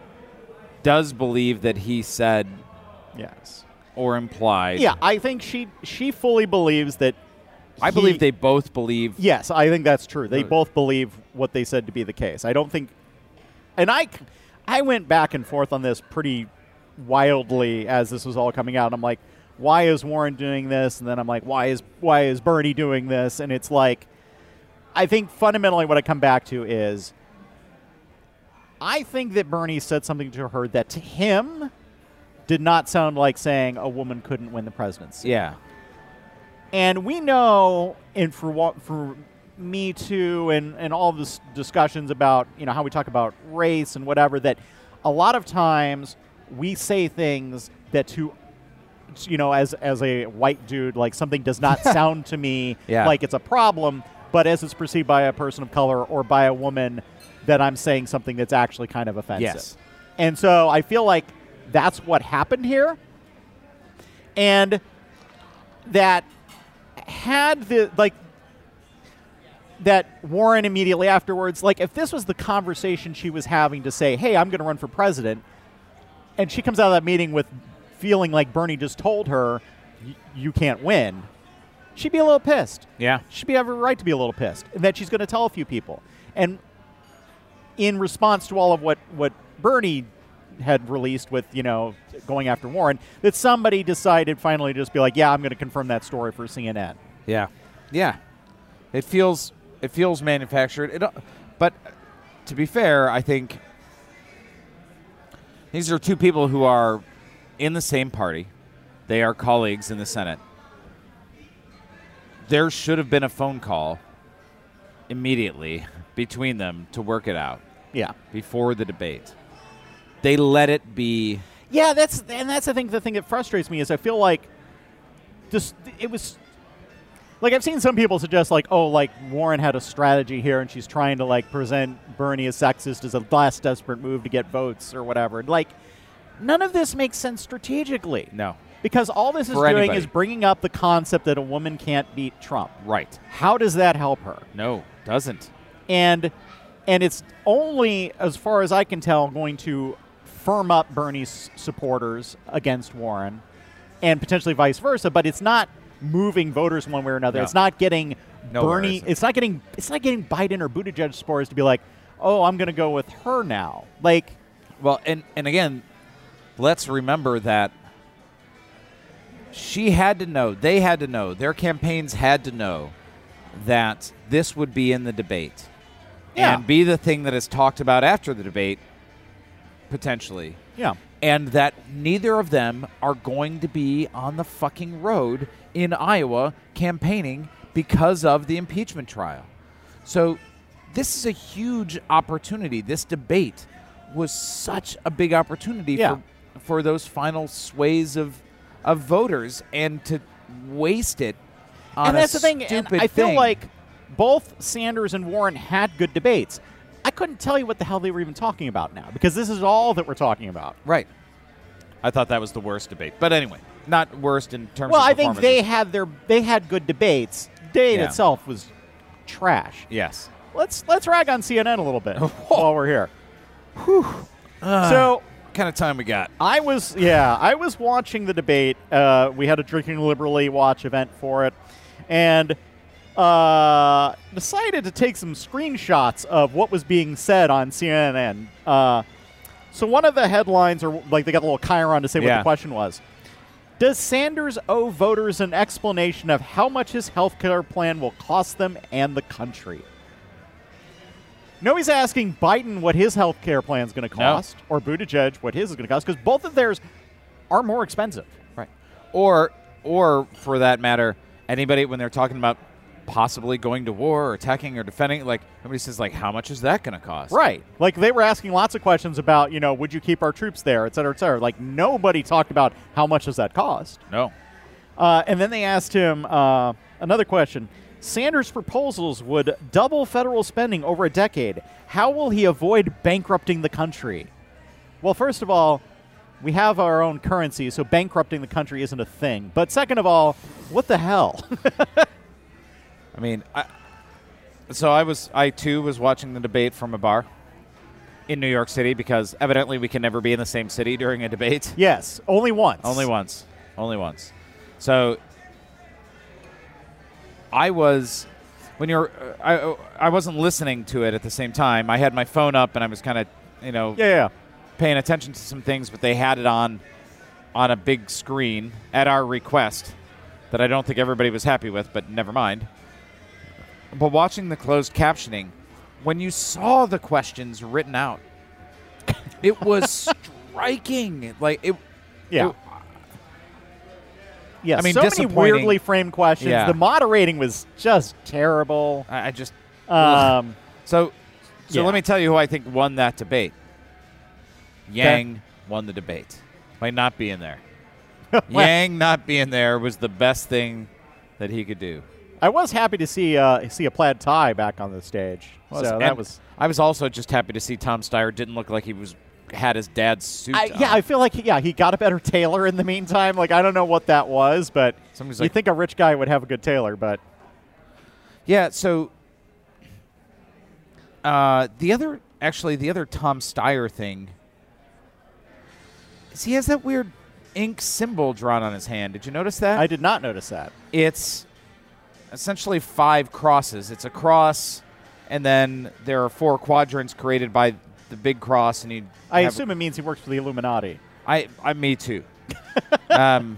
does believe that he said yes. or implied. Yeah, I think she she fully believes that. I he- believe they both believe. Yes, I think that's true. They both believe what they said to be the case. I don't think, and I, I went back and forth on this pretty wildly as this was all coming out. I'm like, why is Warren doing this? And then I'm like, why is why is Bernie doing this? And it's like, I think fundamentally what I come back to is, I think that Bernie said something to her that to him did not sound like saying a woman couldn't win the presidency. Yeah. And we know, and for what for Me Too and and all this discussions about you know how we talk about race and whatever that a lot of times we say things that to you know as as a white dude like something does not [LAUGHS] sound to me Yeah. like it's a problem, but as it's perceived by a person of color or by a woman that I'm saying something that's actually kind of offensive. Yes. And so I feel like that's what happened here. And that had the like that Warren immediately afterwards, like if this was the conversation she was having to say, "Hey, I'm going to run for president," and she comes out of that meeting with feeling like Bernie just told her, "You can't win," she'd be a little pissed. Yeah. She'd be have a right to be a little pissed, and that she's going to tell a few people. And in response to all of what what Bernie had released with you know going after Warren, that somebody decided finally to just be like, "Yeah, I'm going to confirm that story for CNN." Yeah, yeah. It feels it feels manufactured. It, but to be fair, I think these are two people who are in the same party. They are colleagues in the Senate. there should have been a phone call immediately between them to work it out Yeah. before the debate. They let it be. Yeah, that's and that's the thing. The thing that frustrates me is I feel like this. It was like I've seen some people suggest like, oh, like Warren had a strategy here, and she's trying to like present Bernie as sexist as a last desperate move to get votes or whatever. Like, none of this makes sense strategically. No. Because all this is For doing anybody. is bringing up the concept that a woman can't beat Trump. Right. How does that help her? No, doesn't. and and it's only as far as I can tell going to firm up Bernie's supporters against Warren and potentially vice versa but it's not moving voters one way or another No. it's not getting Nowhere Bernie it. it's not getting it's not getting Biden or Buttigieg supporters to be like oh I'm going to go with her now like Well, and and again, let's remember that she had to know, they had to know, their campaigns had to know that this would be in the debate Yeah. and be the thing that is talked about after the debate potentially. yeah And that neither of them are going to be on the fucking road in Iowa campaigning because of the impeachment trial. So this is a huge opportunity. This debate was such a big opportunity Yeah. for for those final sways of of voters and to waste it on and a that's the thing. I feel thing. like both Sanders and Warren had good debates. I couldn't tell you what the hell they were even talking about now because this is all that we're talking about. right. I thought that was the worst debate. But anyway, not worst in terms Well, of I think they had their they had good debates. Debate Yeah. itself was trash. Yes. Let's let's rag on CNN a little bit [LAUGHS] while we're here. so kind of time we got? I was yeah I was watching the debate. Uh, we had a drinking liberally watch event for it, and uh, decided to take some screenshots of what was being said on CNN. Uh, so one of the headlines, or like they got a little chyron to say what the question was. Does Sanders owe voters an explanation of how much his health care plan will cost them and the country? No, he's asking Biden what his health care plan is going to No. cost, or Buttigieg what his is going to cost, because both of theirs are more expensive. Right. Or or for that matter, anybody when they're talking about possibly going to war or attacking or defending, like nobody says like how much is that going to cost? Right. Like they were asking lots of questions about, you know, would you keep our troops there, et cetera, et cetera. Like nobody talked about how much does that cost. No. Uh, and then they asked him uh, another question. Sanders' proposals would double federal spending over a decade. How will he avoid bankrupting the country? Well, first of all, we have our own currency, so bankrupting the country isn't a thing. But second of all, what the hell? [LAUGHS] I mean, I, so I was I too was watching the debate from a bar in New York City because evidently we can never be in the same city during a debate. [LAUGHS] yes, only once. Only once. Only once. So I was when you're uh, I I wasn't listening to it at the same time. I had my phone up and I was kind of, you know, Yeah, yeah. paying attention to some things, but they had it on on a big screen at our request that I don't think everybody was happy with, but never mind. But watching the closed captioning, when you saw the questions written out, [LAUGHS] it was [LAUGHS] striking. Like it Yeah. it- Yeah, I mean, so many weirdly framed questions. Yeah. The moderating was just terrible. I, I just Um, so so Yeah. let me tell you who I think won that debate. Yang won the debate by not being there. [LAUGHS] Yang not being there was the best thing that he could do. I was happy to see uh, see a plaid tie back on the stage. so that was. I was also just happy to see Tom Steyer didn't look like he was had his dad's suit. I, on. yeah, I feel like yeah he got a better tailor in the meantime. Like I don't know what that was, but Somebody's you like- think a rich guy would have a good tailor, but Yeah, so uh, the other actually the other Tom Steyer thing is he has that weird ink symbol drawn on his hand. Did you notice that? I did not notice that. it's essentially five crosses. It's a cross, and then there are four quadrants created by the big cross, and you. I assume it means he works for the Illuminati. I, I, me too. [LAUGHS] um,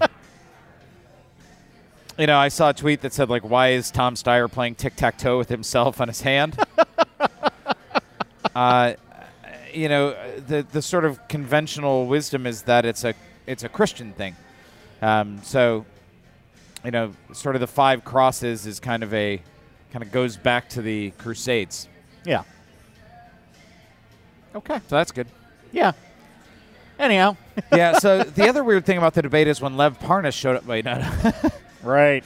you know, I saw a tweet that said like, "Why is Tom Steyer playing tic tac toe with himself on his hand?" [LAUGHS] uh, you know, the the sort of conventional wisdom is that it's a it's a Christian thing. Um, so, you know, sort of the five crosses is kind of a kind of goes back to the Crusades. Yeah. Okay. So that's good. Yeah. Anyhow. [LAUGHS] yeah. So the other weird thing about the debate is when Lev Parnas showed up. Wait, no, no. [LAUGHS] right.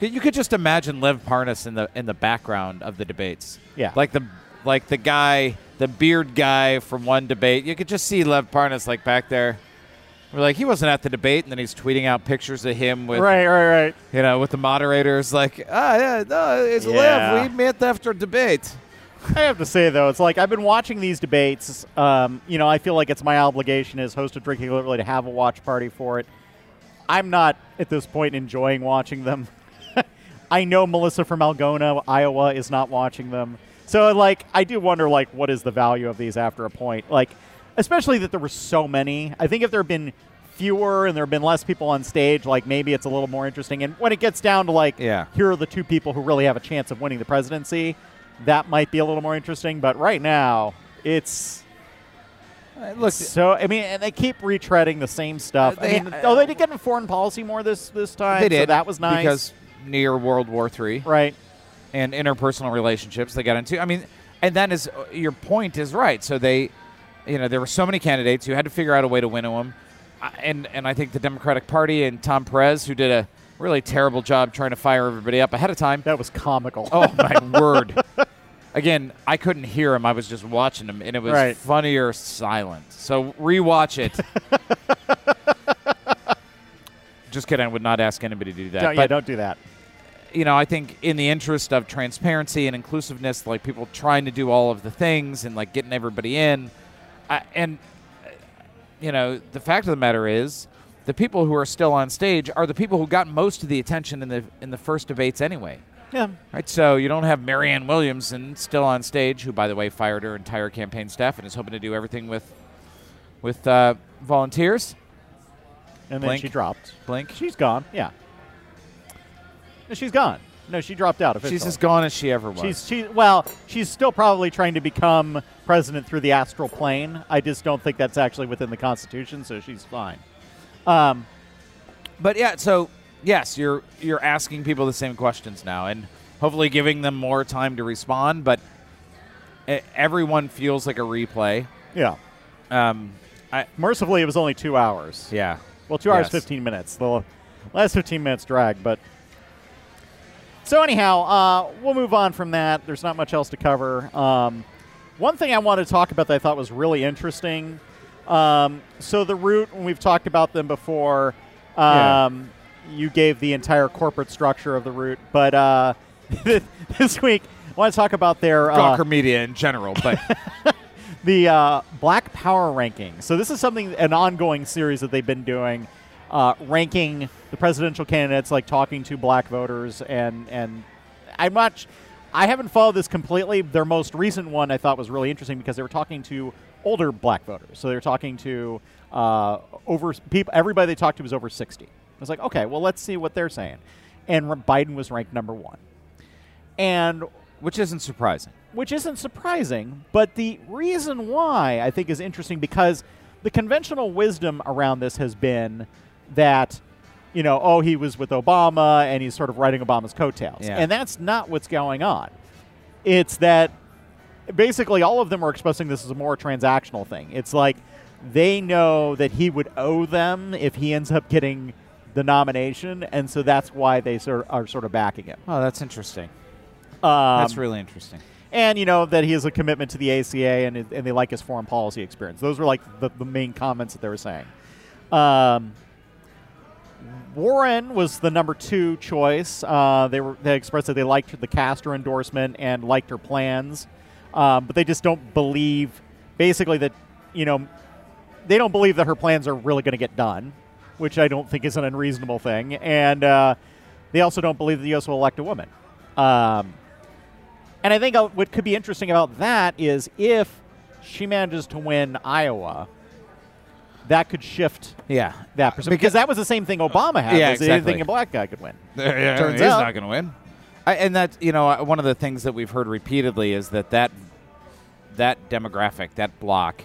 You could just imagine Lev Parnas in the in the background of the debates. Yeah. Like the like the guy, the beard guy from one debate. You could just see Lev Parnas like back there. We're like he wasn't at the debate, and then he's tweeting out pictures of him with Right, right, right. you know with the moderators like ah yeah no it's Yeah. Lev we met after debate. I have to say though, it's like I've been watching these debates. Um, you know, I feel like it's my obligation as host of Drinking Liberally to have a watch party for it. I'm not at this point enjoying watching them. [LAUGHS] I know Melissa from Algona, Iowa, is not watching them. So like, I do wonder like, what is the value of these after a point? Like, especially that there were so many. I think if there had been fewer and there have been less people on stage, like maybe it's a little more interesting. And when it gets down to like, Yeah. here are the two people who really have a chance of winning the presidency, that might be a little more interesting. But right now, it's Uh, Look, so. I mean, and they keep retreading the same stuff. Uh, they- I mean, oh, they did get into foreign policy more this this time. they so did that was nice. because near World War Three. right. and interpersonal relationships they got into. I mean, and that is your point is right. So they, you know, there were so many candidates. You had to figure out a way to win them, and and I think the Democratic Party and Tom Perez, who did a really terrible job trying to fire everybody up ahead of time. That was comical. Oh [LAUGHS] my word! Again, I couldn't hear him. I was just watching him, and it was Right. funnier silent. So rewatch it. [LAUGHS] just kidding. I would not ask anybody to do that. But yeah, don't do that. you know, I think in the interest of transparency and inclusiveness, like people trying to do all of the things and like getting everybody in, I, and you know, the fact of the matter is, the people who are still on stage are the people who got most of the attention in the in the first debates anyway. Yeah. Right, so you don't have Marianne Williamson still on stage, who, by the way, fired her entire campaign staff and is hoping to do everything with with uh, volunteers. And then Blink. she dropped. Blink. She's gone. Yeah. She's gone. No, she dropped out. Officially. She's as gone as she ever was. She's she well, she's still probably trying to become president through the astral plane. I just don't think that's actually within the Constitution, so she's fine. Um, But yeah, so yes, you're you're asking people the same questions now, and hopefully giving them more time to respond. But everyone feels like a replay. yeah. Um, I Mercifully, it was only two hours. yeah, Well, two hours Yes. fifteen minutes. The last fifteen minutes drag, but. So anyhow, uh, we'll move on from that. There's not much else to cover. Um, one thing I wanted to talk about that I thought was really interesting. Um, so the root, and we've talked about them before. Yeah. Um, You gave the entire corporate structure of the root, but uh, [LAUGHS] this week I want to talk about their uh, Gawker Media in general. But [LAUGHS] the uh, Black Power ranking. So this is something an ongoing series that they've been doing, uh, ranking the presidential candidates, like talking to black voters, and and I'm not. I haven't followed this completely. Their most recent one I thought was really interesting because they were talking to older black voters. So they were talking to uh, over people. Everybody they talked to was over 60. I was like, okay, well, let's see what they're saying. And Biden was ranked number one. And which isn't surprising. which isn't surprising. But the reason why I think is interesting because the conventional wisdom around this has been that, you know, oh, he was with Obama and he's sort of riding Obama's coattails. Yeah. And that's not what's going on. It's that basically all of them are expressing this as a more transactional thing. It's like they know that he would owe them if he ends up getting the nomination, and so that's why they sort are sort of backing him. Oh, that's interesting. Um, that's really interesting. and you know that he has a commitment to the ACA and, and they like his foreign policy experience. Those were like the, the main comments that they were saying. Um, Warren was the number two choice. Uh, they were they expressed that they liked the Castro endorsement and liked her plans, um, but they just don't believe, basically that you know, they don't believe that her plans are really going to get done, which I don't think is an unreasonable thing. And uh, they also don't believe that the U.S. will elect a woman. Um, and I think uh, what could be interesting about that is if she manages to win Iowa, that could shift Yeah, that percent because that was the same thing Obama had. Yeah, was they exactly. think a black guy could win. [LAUGHS] yeah, Turns he's out- not going to win. I, and that you know one of the things that we've heard repeatedly is that that that demographic, that block,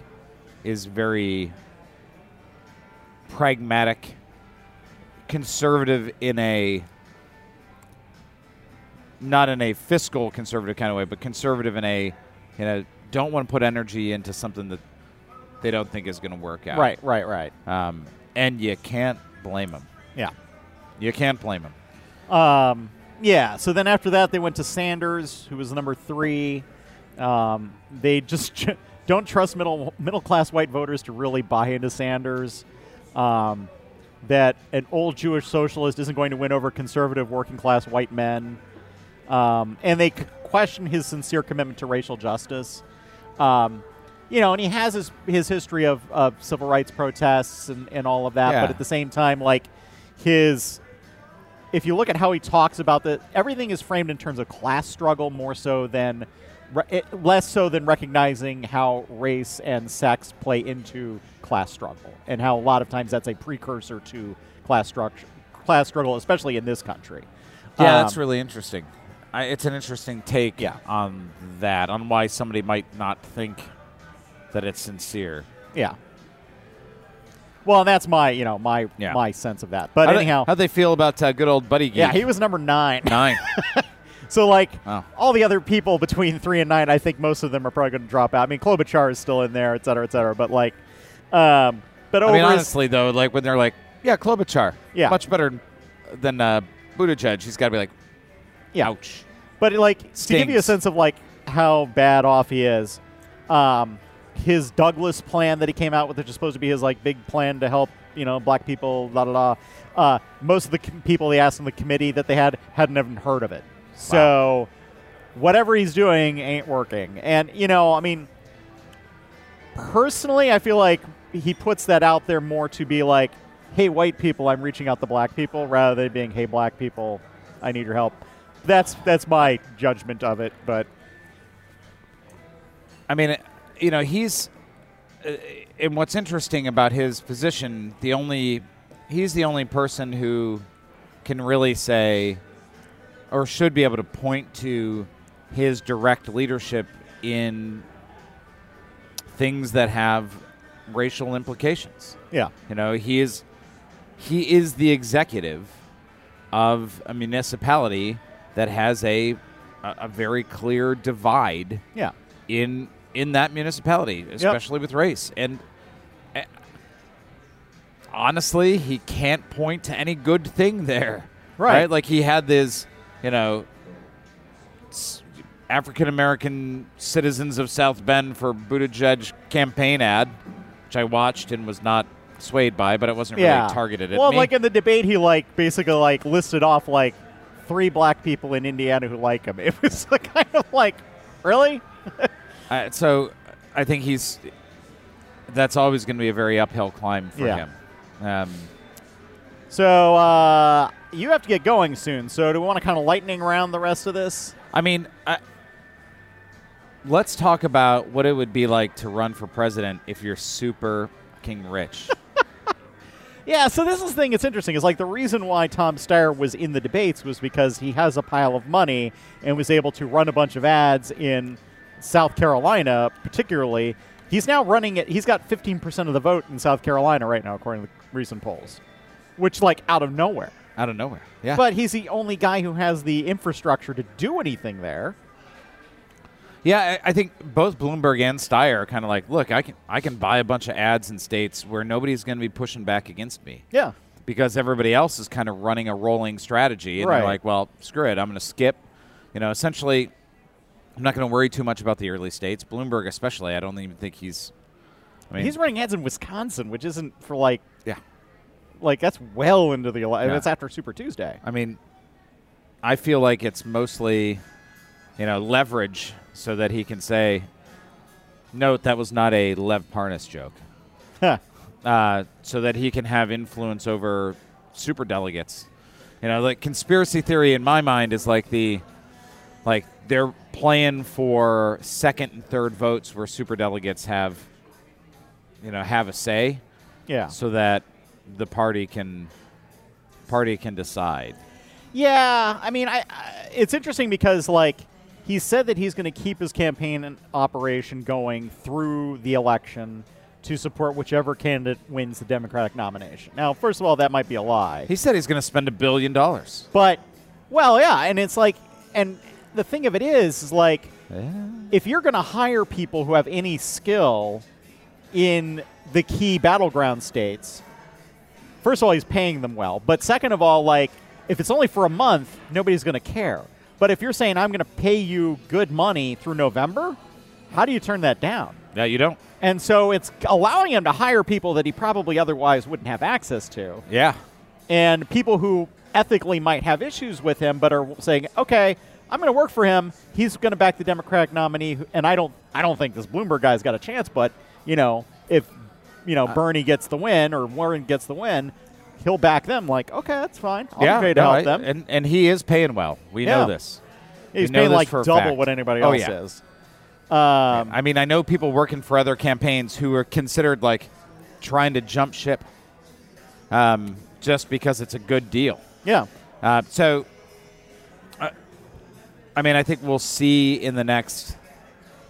is very pragmatic, conservative in a not in a fiscal conservative kind of way, but conservative in a, you know, don't want to put energy into something that they don't think is going to work out. Right, right, right. Um, and you can't blame them. Yeah. You can't blame them. Um, yeah. So then after that, they went to Sanders, who was number three. Um, they just ch- [LAUGHS] don't trust middle middle class white voters to really buy into Sanders. Um, that an old Jewish socialist isn't going to win over conservative working class white men. Um, and they question his sincere commitment to racial justice. Um, you know, and he has his his history of, of civil rights protests and, and all of that, Yeah. but at the same time, like his if you look at how he talks about the everything is framed in terms of class struggle more so than re- it, less so than recognizing how race and sex play into class struggle and how a lot of times that's a precursor to class structure class struggle especially in this country Yeah, Um, that's really interesting. I, it's an interesting take Yeah. on that, on why somebody might not think that it's sincere. yeah well that's my you know my Yeah. my sense of that but How anyhow how they feel about uh, good old Buttigieg? yeah he was number nine nine. [LAUGHS] So like Oh. all the other people between [LAUGHS] three and nine, I think most of them are probably going to drop out. I mean, Klobuchar is still in there, et cetera, et cetera. But like, um, but I over mean, honestly, though, like when they're like, "Yeah, Klobuchar, Yeah. much better than uh, Buttigieg," he's got to be like, yeah. "Ouch." But like to give you a sense of like how bad off he is, um, his Douglass plan that he came out with, which is supposed to be his like big plan to help you know black people, da da da. Uh, most of the com- people they asked in the committee that they had hadn't even heard of it. So whatever he's doing ain't working. And you know, I mean, personally, I feel like he puts that out there more to be like, "Hey, white people, I'm reaching out to black people," rather than being, "Hey, black people, I need your help." That's that's my judgment of it. But I mean, you know, he's. Uh, and what's interesting about his position, the only. He's the only person who can really say, or should be able to point to his direct leadership in things that have racial implications. yeah, You know, he is he is the executive of a municipality that has a a, a very clear divide yeah, in in that municipality, especially with race. And uh, honestly, he can't point to any good thing there. [LAUGHS] Right. Like he had this, you know, African American citizens of South Bend for Buttigieg campaign ad, which I watched and was not swayed by, but it wasn't yeah. really targeted at well, me. like in the debate, he like basically like listed off like three black people in Indiana who like him. [LAUGHS] It was like, kind of like, really? [LAUGHS] Uh, so I think he's that's always going to be a very uphill climb for Yeah. him. Um, So uh, you have to get going soon. So do we want to kind of lightning around the rest of this? I mean, I, let's talk about what it would be like to run for president if you're super king rich. [LAUGHS] Yeah, so this is the thing. It's interesting. Is like the reason why Tom Steyer was in the debates was because he has a pile of money and was able to run a bunch of ads in South Carolina, particularly. He's now running it. He's got 15% of the vote in South Carolina right now, according to recent polls, which like out of nowhere. out of nowhere. Yeah. But he's the only guy who has the infrastructure to do anything there. yeah, I, I think both Bloomberg and Steyer are kind of like, look, I can I can buy a bunch of ads in states where nobody's going to be pushing back against me. Yeah. because everybody else is kind of running a rolling strategy, and Right. they're like, "Well, screw it, I'm going to skip." You know, essentially, I'm not going to worry too much about the early states. Bloomberg, especially, I don't even think he's. I mean, He's running ads in Wisconsin, which isn't for like yeah. like that's well into the election. Yeah. That's after Super Tuesday. I mean, I feel like it's mostly, you know, leverage so that he can say, "Note that was not a Lev Parnas joke," Huh. uh, so that he can have influence over super delegates. You know, like conspiracy theory in my mind is like the, like they're playing for second and third votes where super delegates have, you know, have a say, yeah. so that the party can, party can decide. Yeah, I mean, I, I it's interesting because like he said that he's going to keep his campaign and operation going through the election to support whichever candidate wins the Democratic nomination. Now, first of all, that might be a lie, He said he's going to spend a billion dollars. but well, yeah, and it's like, and the thing of it is, is like if you're going to hire people who have any skill in the key battleground states, first of all, he's paying them well. But second of all, like if it's only for a month, nobody's going to care. But if you're saying I'm going to pay you good money through November, how do you turn that down? Yeah, you don't. And so it's allowing him to hire people that he probably otherwise wouldn't have access to, Yeah. and people who ethically might have issues with him, but are saying, "Okay, I'm going to work for him. He's going to back the Democratic nominee." And I don't, I don't think this Bloomberg guy's got a chance. But you know, if you know Bernie gets the win or Warren gets the win, he'll back them. Like, okay, that's fine. I'll yeah, agree to no, help I- them. And, and he is paying well. We Yeah. know this. He's know paying this like double fact. what anybody Oh, else yeah. is. Um, I mean, I know people working for other campaigns who are considered like trying to jump ship um, just because it's a good deal. yeah. Uh, so, uh, I mean, I think we'll see in the next,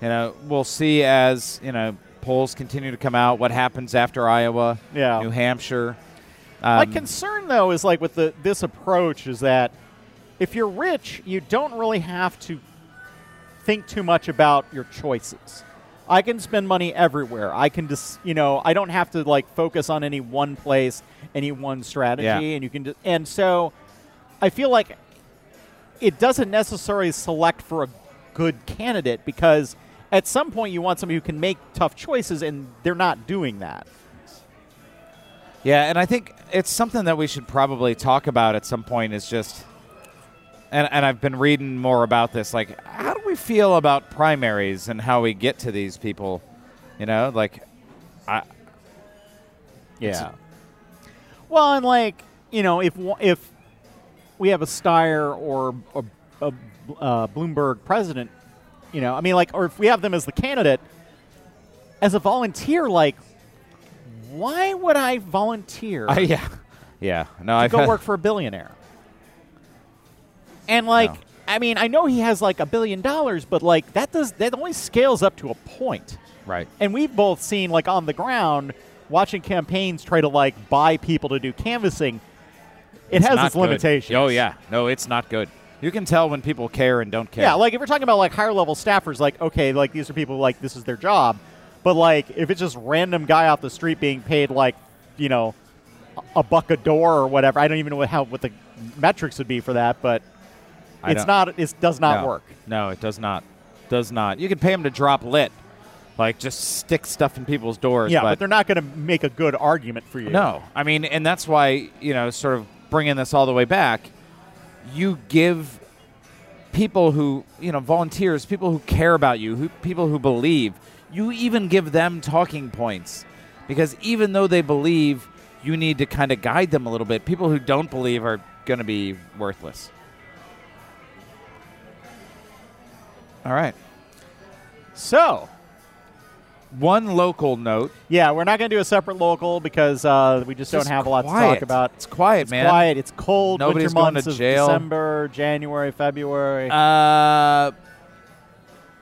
you know, we'll see as, you know, polls continue to come out what happens after Iowa, Yeah. New Hampshire. My Um, concern, though, is like with the this approach is that if you're rich, you don't really have to think too much about your choices. I can spend money everywhere. I can just, you know, I don't have to like focus on any one place, any one strategy, Yeah. and you can just, and so I feel like it doesn't necessarily select for a good candidate because at some point you want somebody who can make tough choices, and they're not doing that. Yeah, and I think it's something that we should probably talk about at some point is just and and I've been reading more about this like how do we feel about primaries and how we get to these people, you know? Like I Yeah. Well, and like you know, if if we have a Steyer or a, a uh, Bloomberg president, you know, I mean, like, or if we have them as the candidate, as a volunteer, like, why would I volunteer I- [LAUGHS] yeah. Yeah. No, I've go [LAUGHS] work for a billionaire? And like, No. I mean, I know he has like a billion dollars, but like that does that only scales up to a point. Right. And we've both seen, like, on the ground, watching campaigns try to, like, buy people to do canvassing. It has its good. Oh, limitations. Oh yeah. No, it's not good. You can tell when people care and don't care. Yeah, like, if we're talking about, like, higher level staffers, like, okay, like, these are people, like, this is their job. But, like, if it's just random guy off the street being paid, like, you know, a- buck a door or whatever, I don't even know what, how, what the metrics would be for that, but I it's don't- it does not no. work. No, it does not. Does not. You can pay them to drop lit. Like just stick stuff in people's doors. Yeah, but, they're not going to make a good argument for you. No, I mean, and that's why you know, sort of bringing this all the way back. You give people who you know, volunteers, people who care about you, who people who believe. You even give them talking points because even though they believe, you need to kind of guide them a little bit. People who don't believe are going to be worthless. All right. So, One local note. Yeah, we're not going to do a separate local because uh, we just, Just don't have a lot to talk about. It's quiet, It's man. quiet. It's cold. Nobody's winter going months to of jail. December, January, February. Uh,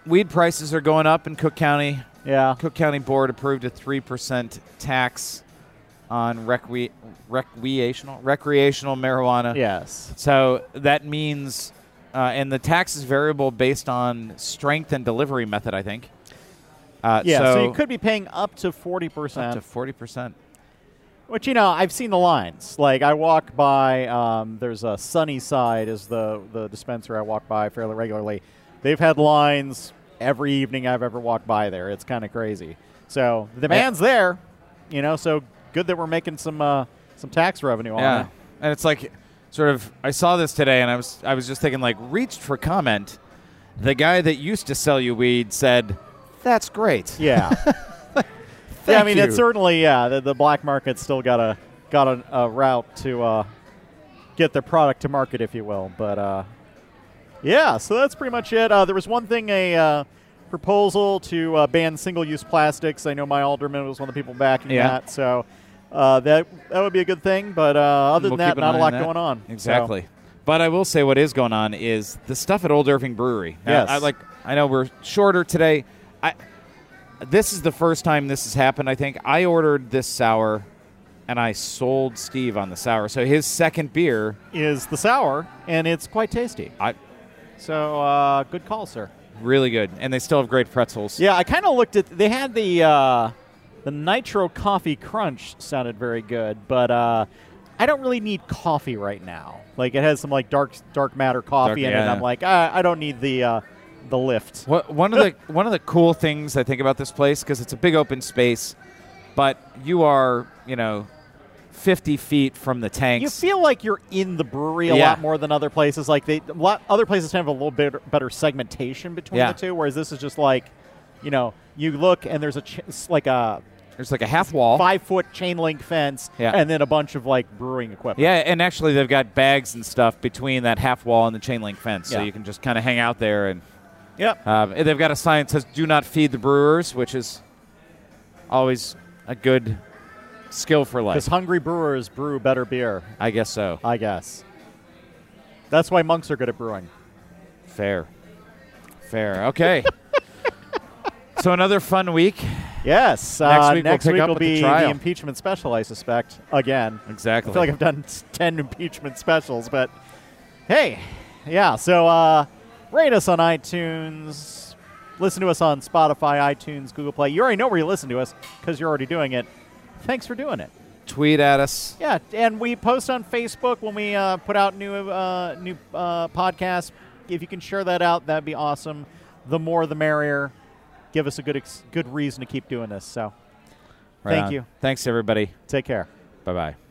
weed prices are going up in Cook County. yeah. Cook County Board approved a three percent tax on recre- recreational recreational marijuana. Yes. So that means, uh, and the tax is variable based on strength and delivery method. I think. Uh, Yeah. So, So, you could be paying up to 40%. up to forty percent. Which you know, I've seen the lines. Like I walk by. Um, there's a Sunnyside is the the dispenser I walk by fairly regularly. They've had lines every evening I've ever walked by there. It's kind of crazy. So the demand's there. You know. So good that we're making some uh, some tax revenue on Yeah, it. and it's like sort of. I saw this today, and I was I was just thinking like reached for comment. The guy that used to sell you weed said, "That's great." Yeah. [LAUGHS] yeah, I mean, you. it's certainly yeah. The, the black market's still got a got a, a route to uh, get their product to market, if you will. But uh, yeah, so that's pretty much it. Uh, there was one thing a uh, proposal to uh, ban single-use plastics. I know my alderman was one of the people backing Yeah. that, so uh, that that would be a good thing. But uh, other We'll than that, not a lot on going on. So- Exactly. But I will say what is going on is the stuff at Old Irving Brewery. Yes. I like I know we're shorter today. I this is the first time this has happened, I think. I ordered this sour and I sold Steve on the sour. So his second beer, is the sour, and it's quite tasty. I So uh, good call, sir. Really good, and they still have great pretzels. Yeah, I kind of looked at. They had the uh, the Nitro Coffee Crunch sounded very good, but uh, I don't really need coffee right now. Like it has some like dark dark matter coffee Dark- in it. and yeah. I'm like, I, I don't need the uh, the lift. What, one of the [LAUGHS] one of the cool things I think about this place because it's a big open space, but you are you know, fifty feet from the tanks. You feel like you're in the brewery a Yeah. lot more than other places. Like they, a lot, other places have a little bit better segmentation between Yeah. the two, whereas this is just like, you know, you look and there's a ch- like a There's like a half wall. five foot chain link fence, Yeah. and then a bunch of like brewing equipment. Yeah, and actually they've got bags and stuff between that half wall and the chain link fence, so you can just kind of hang out there. And Yep. uh, they've got a sign that says "Do not feed the brewers," which is always a good skill for life. Because hungry brewers brew better beer, I guess so. I guess. That's why monks are good at brewing. Fair, fair. Okay. [LAUGHS] so another fun week. Yes. Next uh, week we'll next week will with the be trial. impeachment special, I suspect. Again. Exactly. I feel like I've done [LAUGHS] 10 impeachment specials, but hey, yeah. So uh, rate us on iTunes. Listen to us on Spotify, iTunes, Google Play. You already know where you listen to us because you're already doing it. Thanks for doing it. Tweet at us. Yeah, and we post on Facebook when we uh, put out new uh, new uh, podcasts. If you can share that out, that'd be awesome. The more, the merrier. Give us a good ex- good reason to keep doing this. So, Right Thank on. you. Thanks everybody. take care. Bye bye.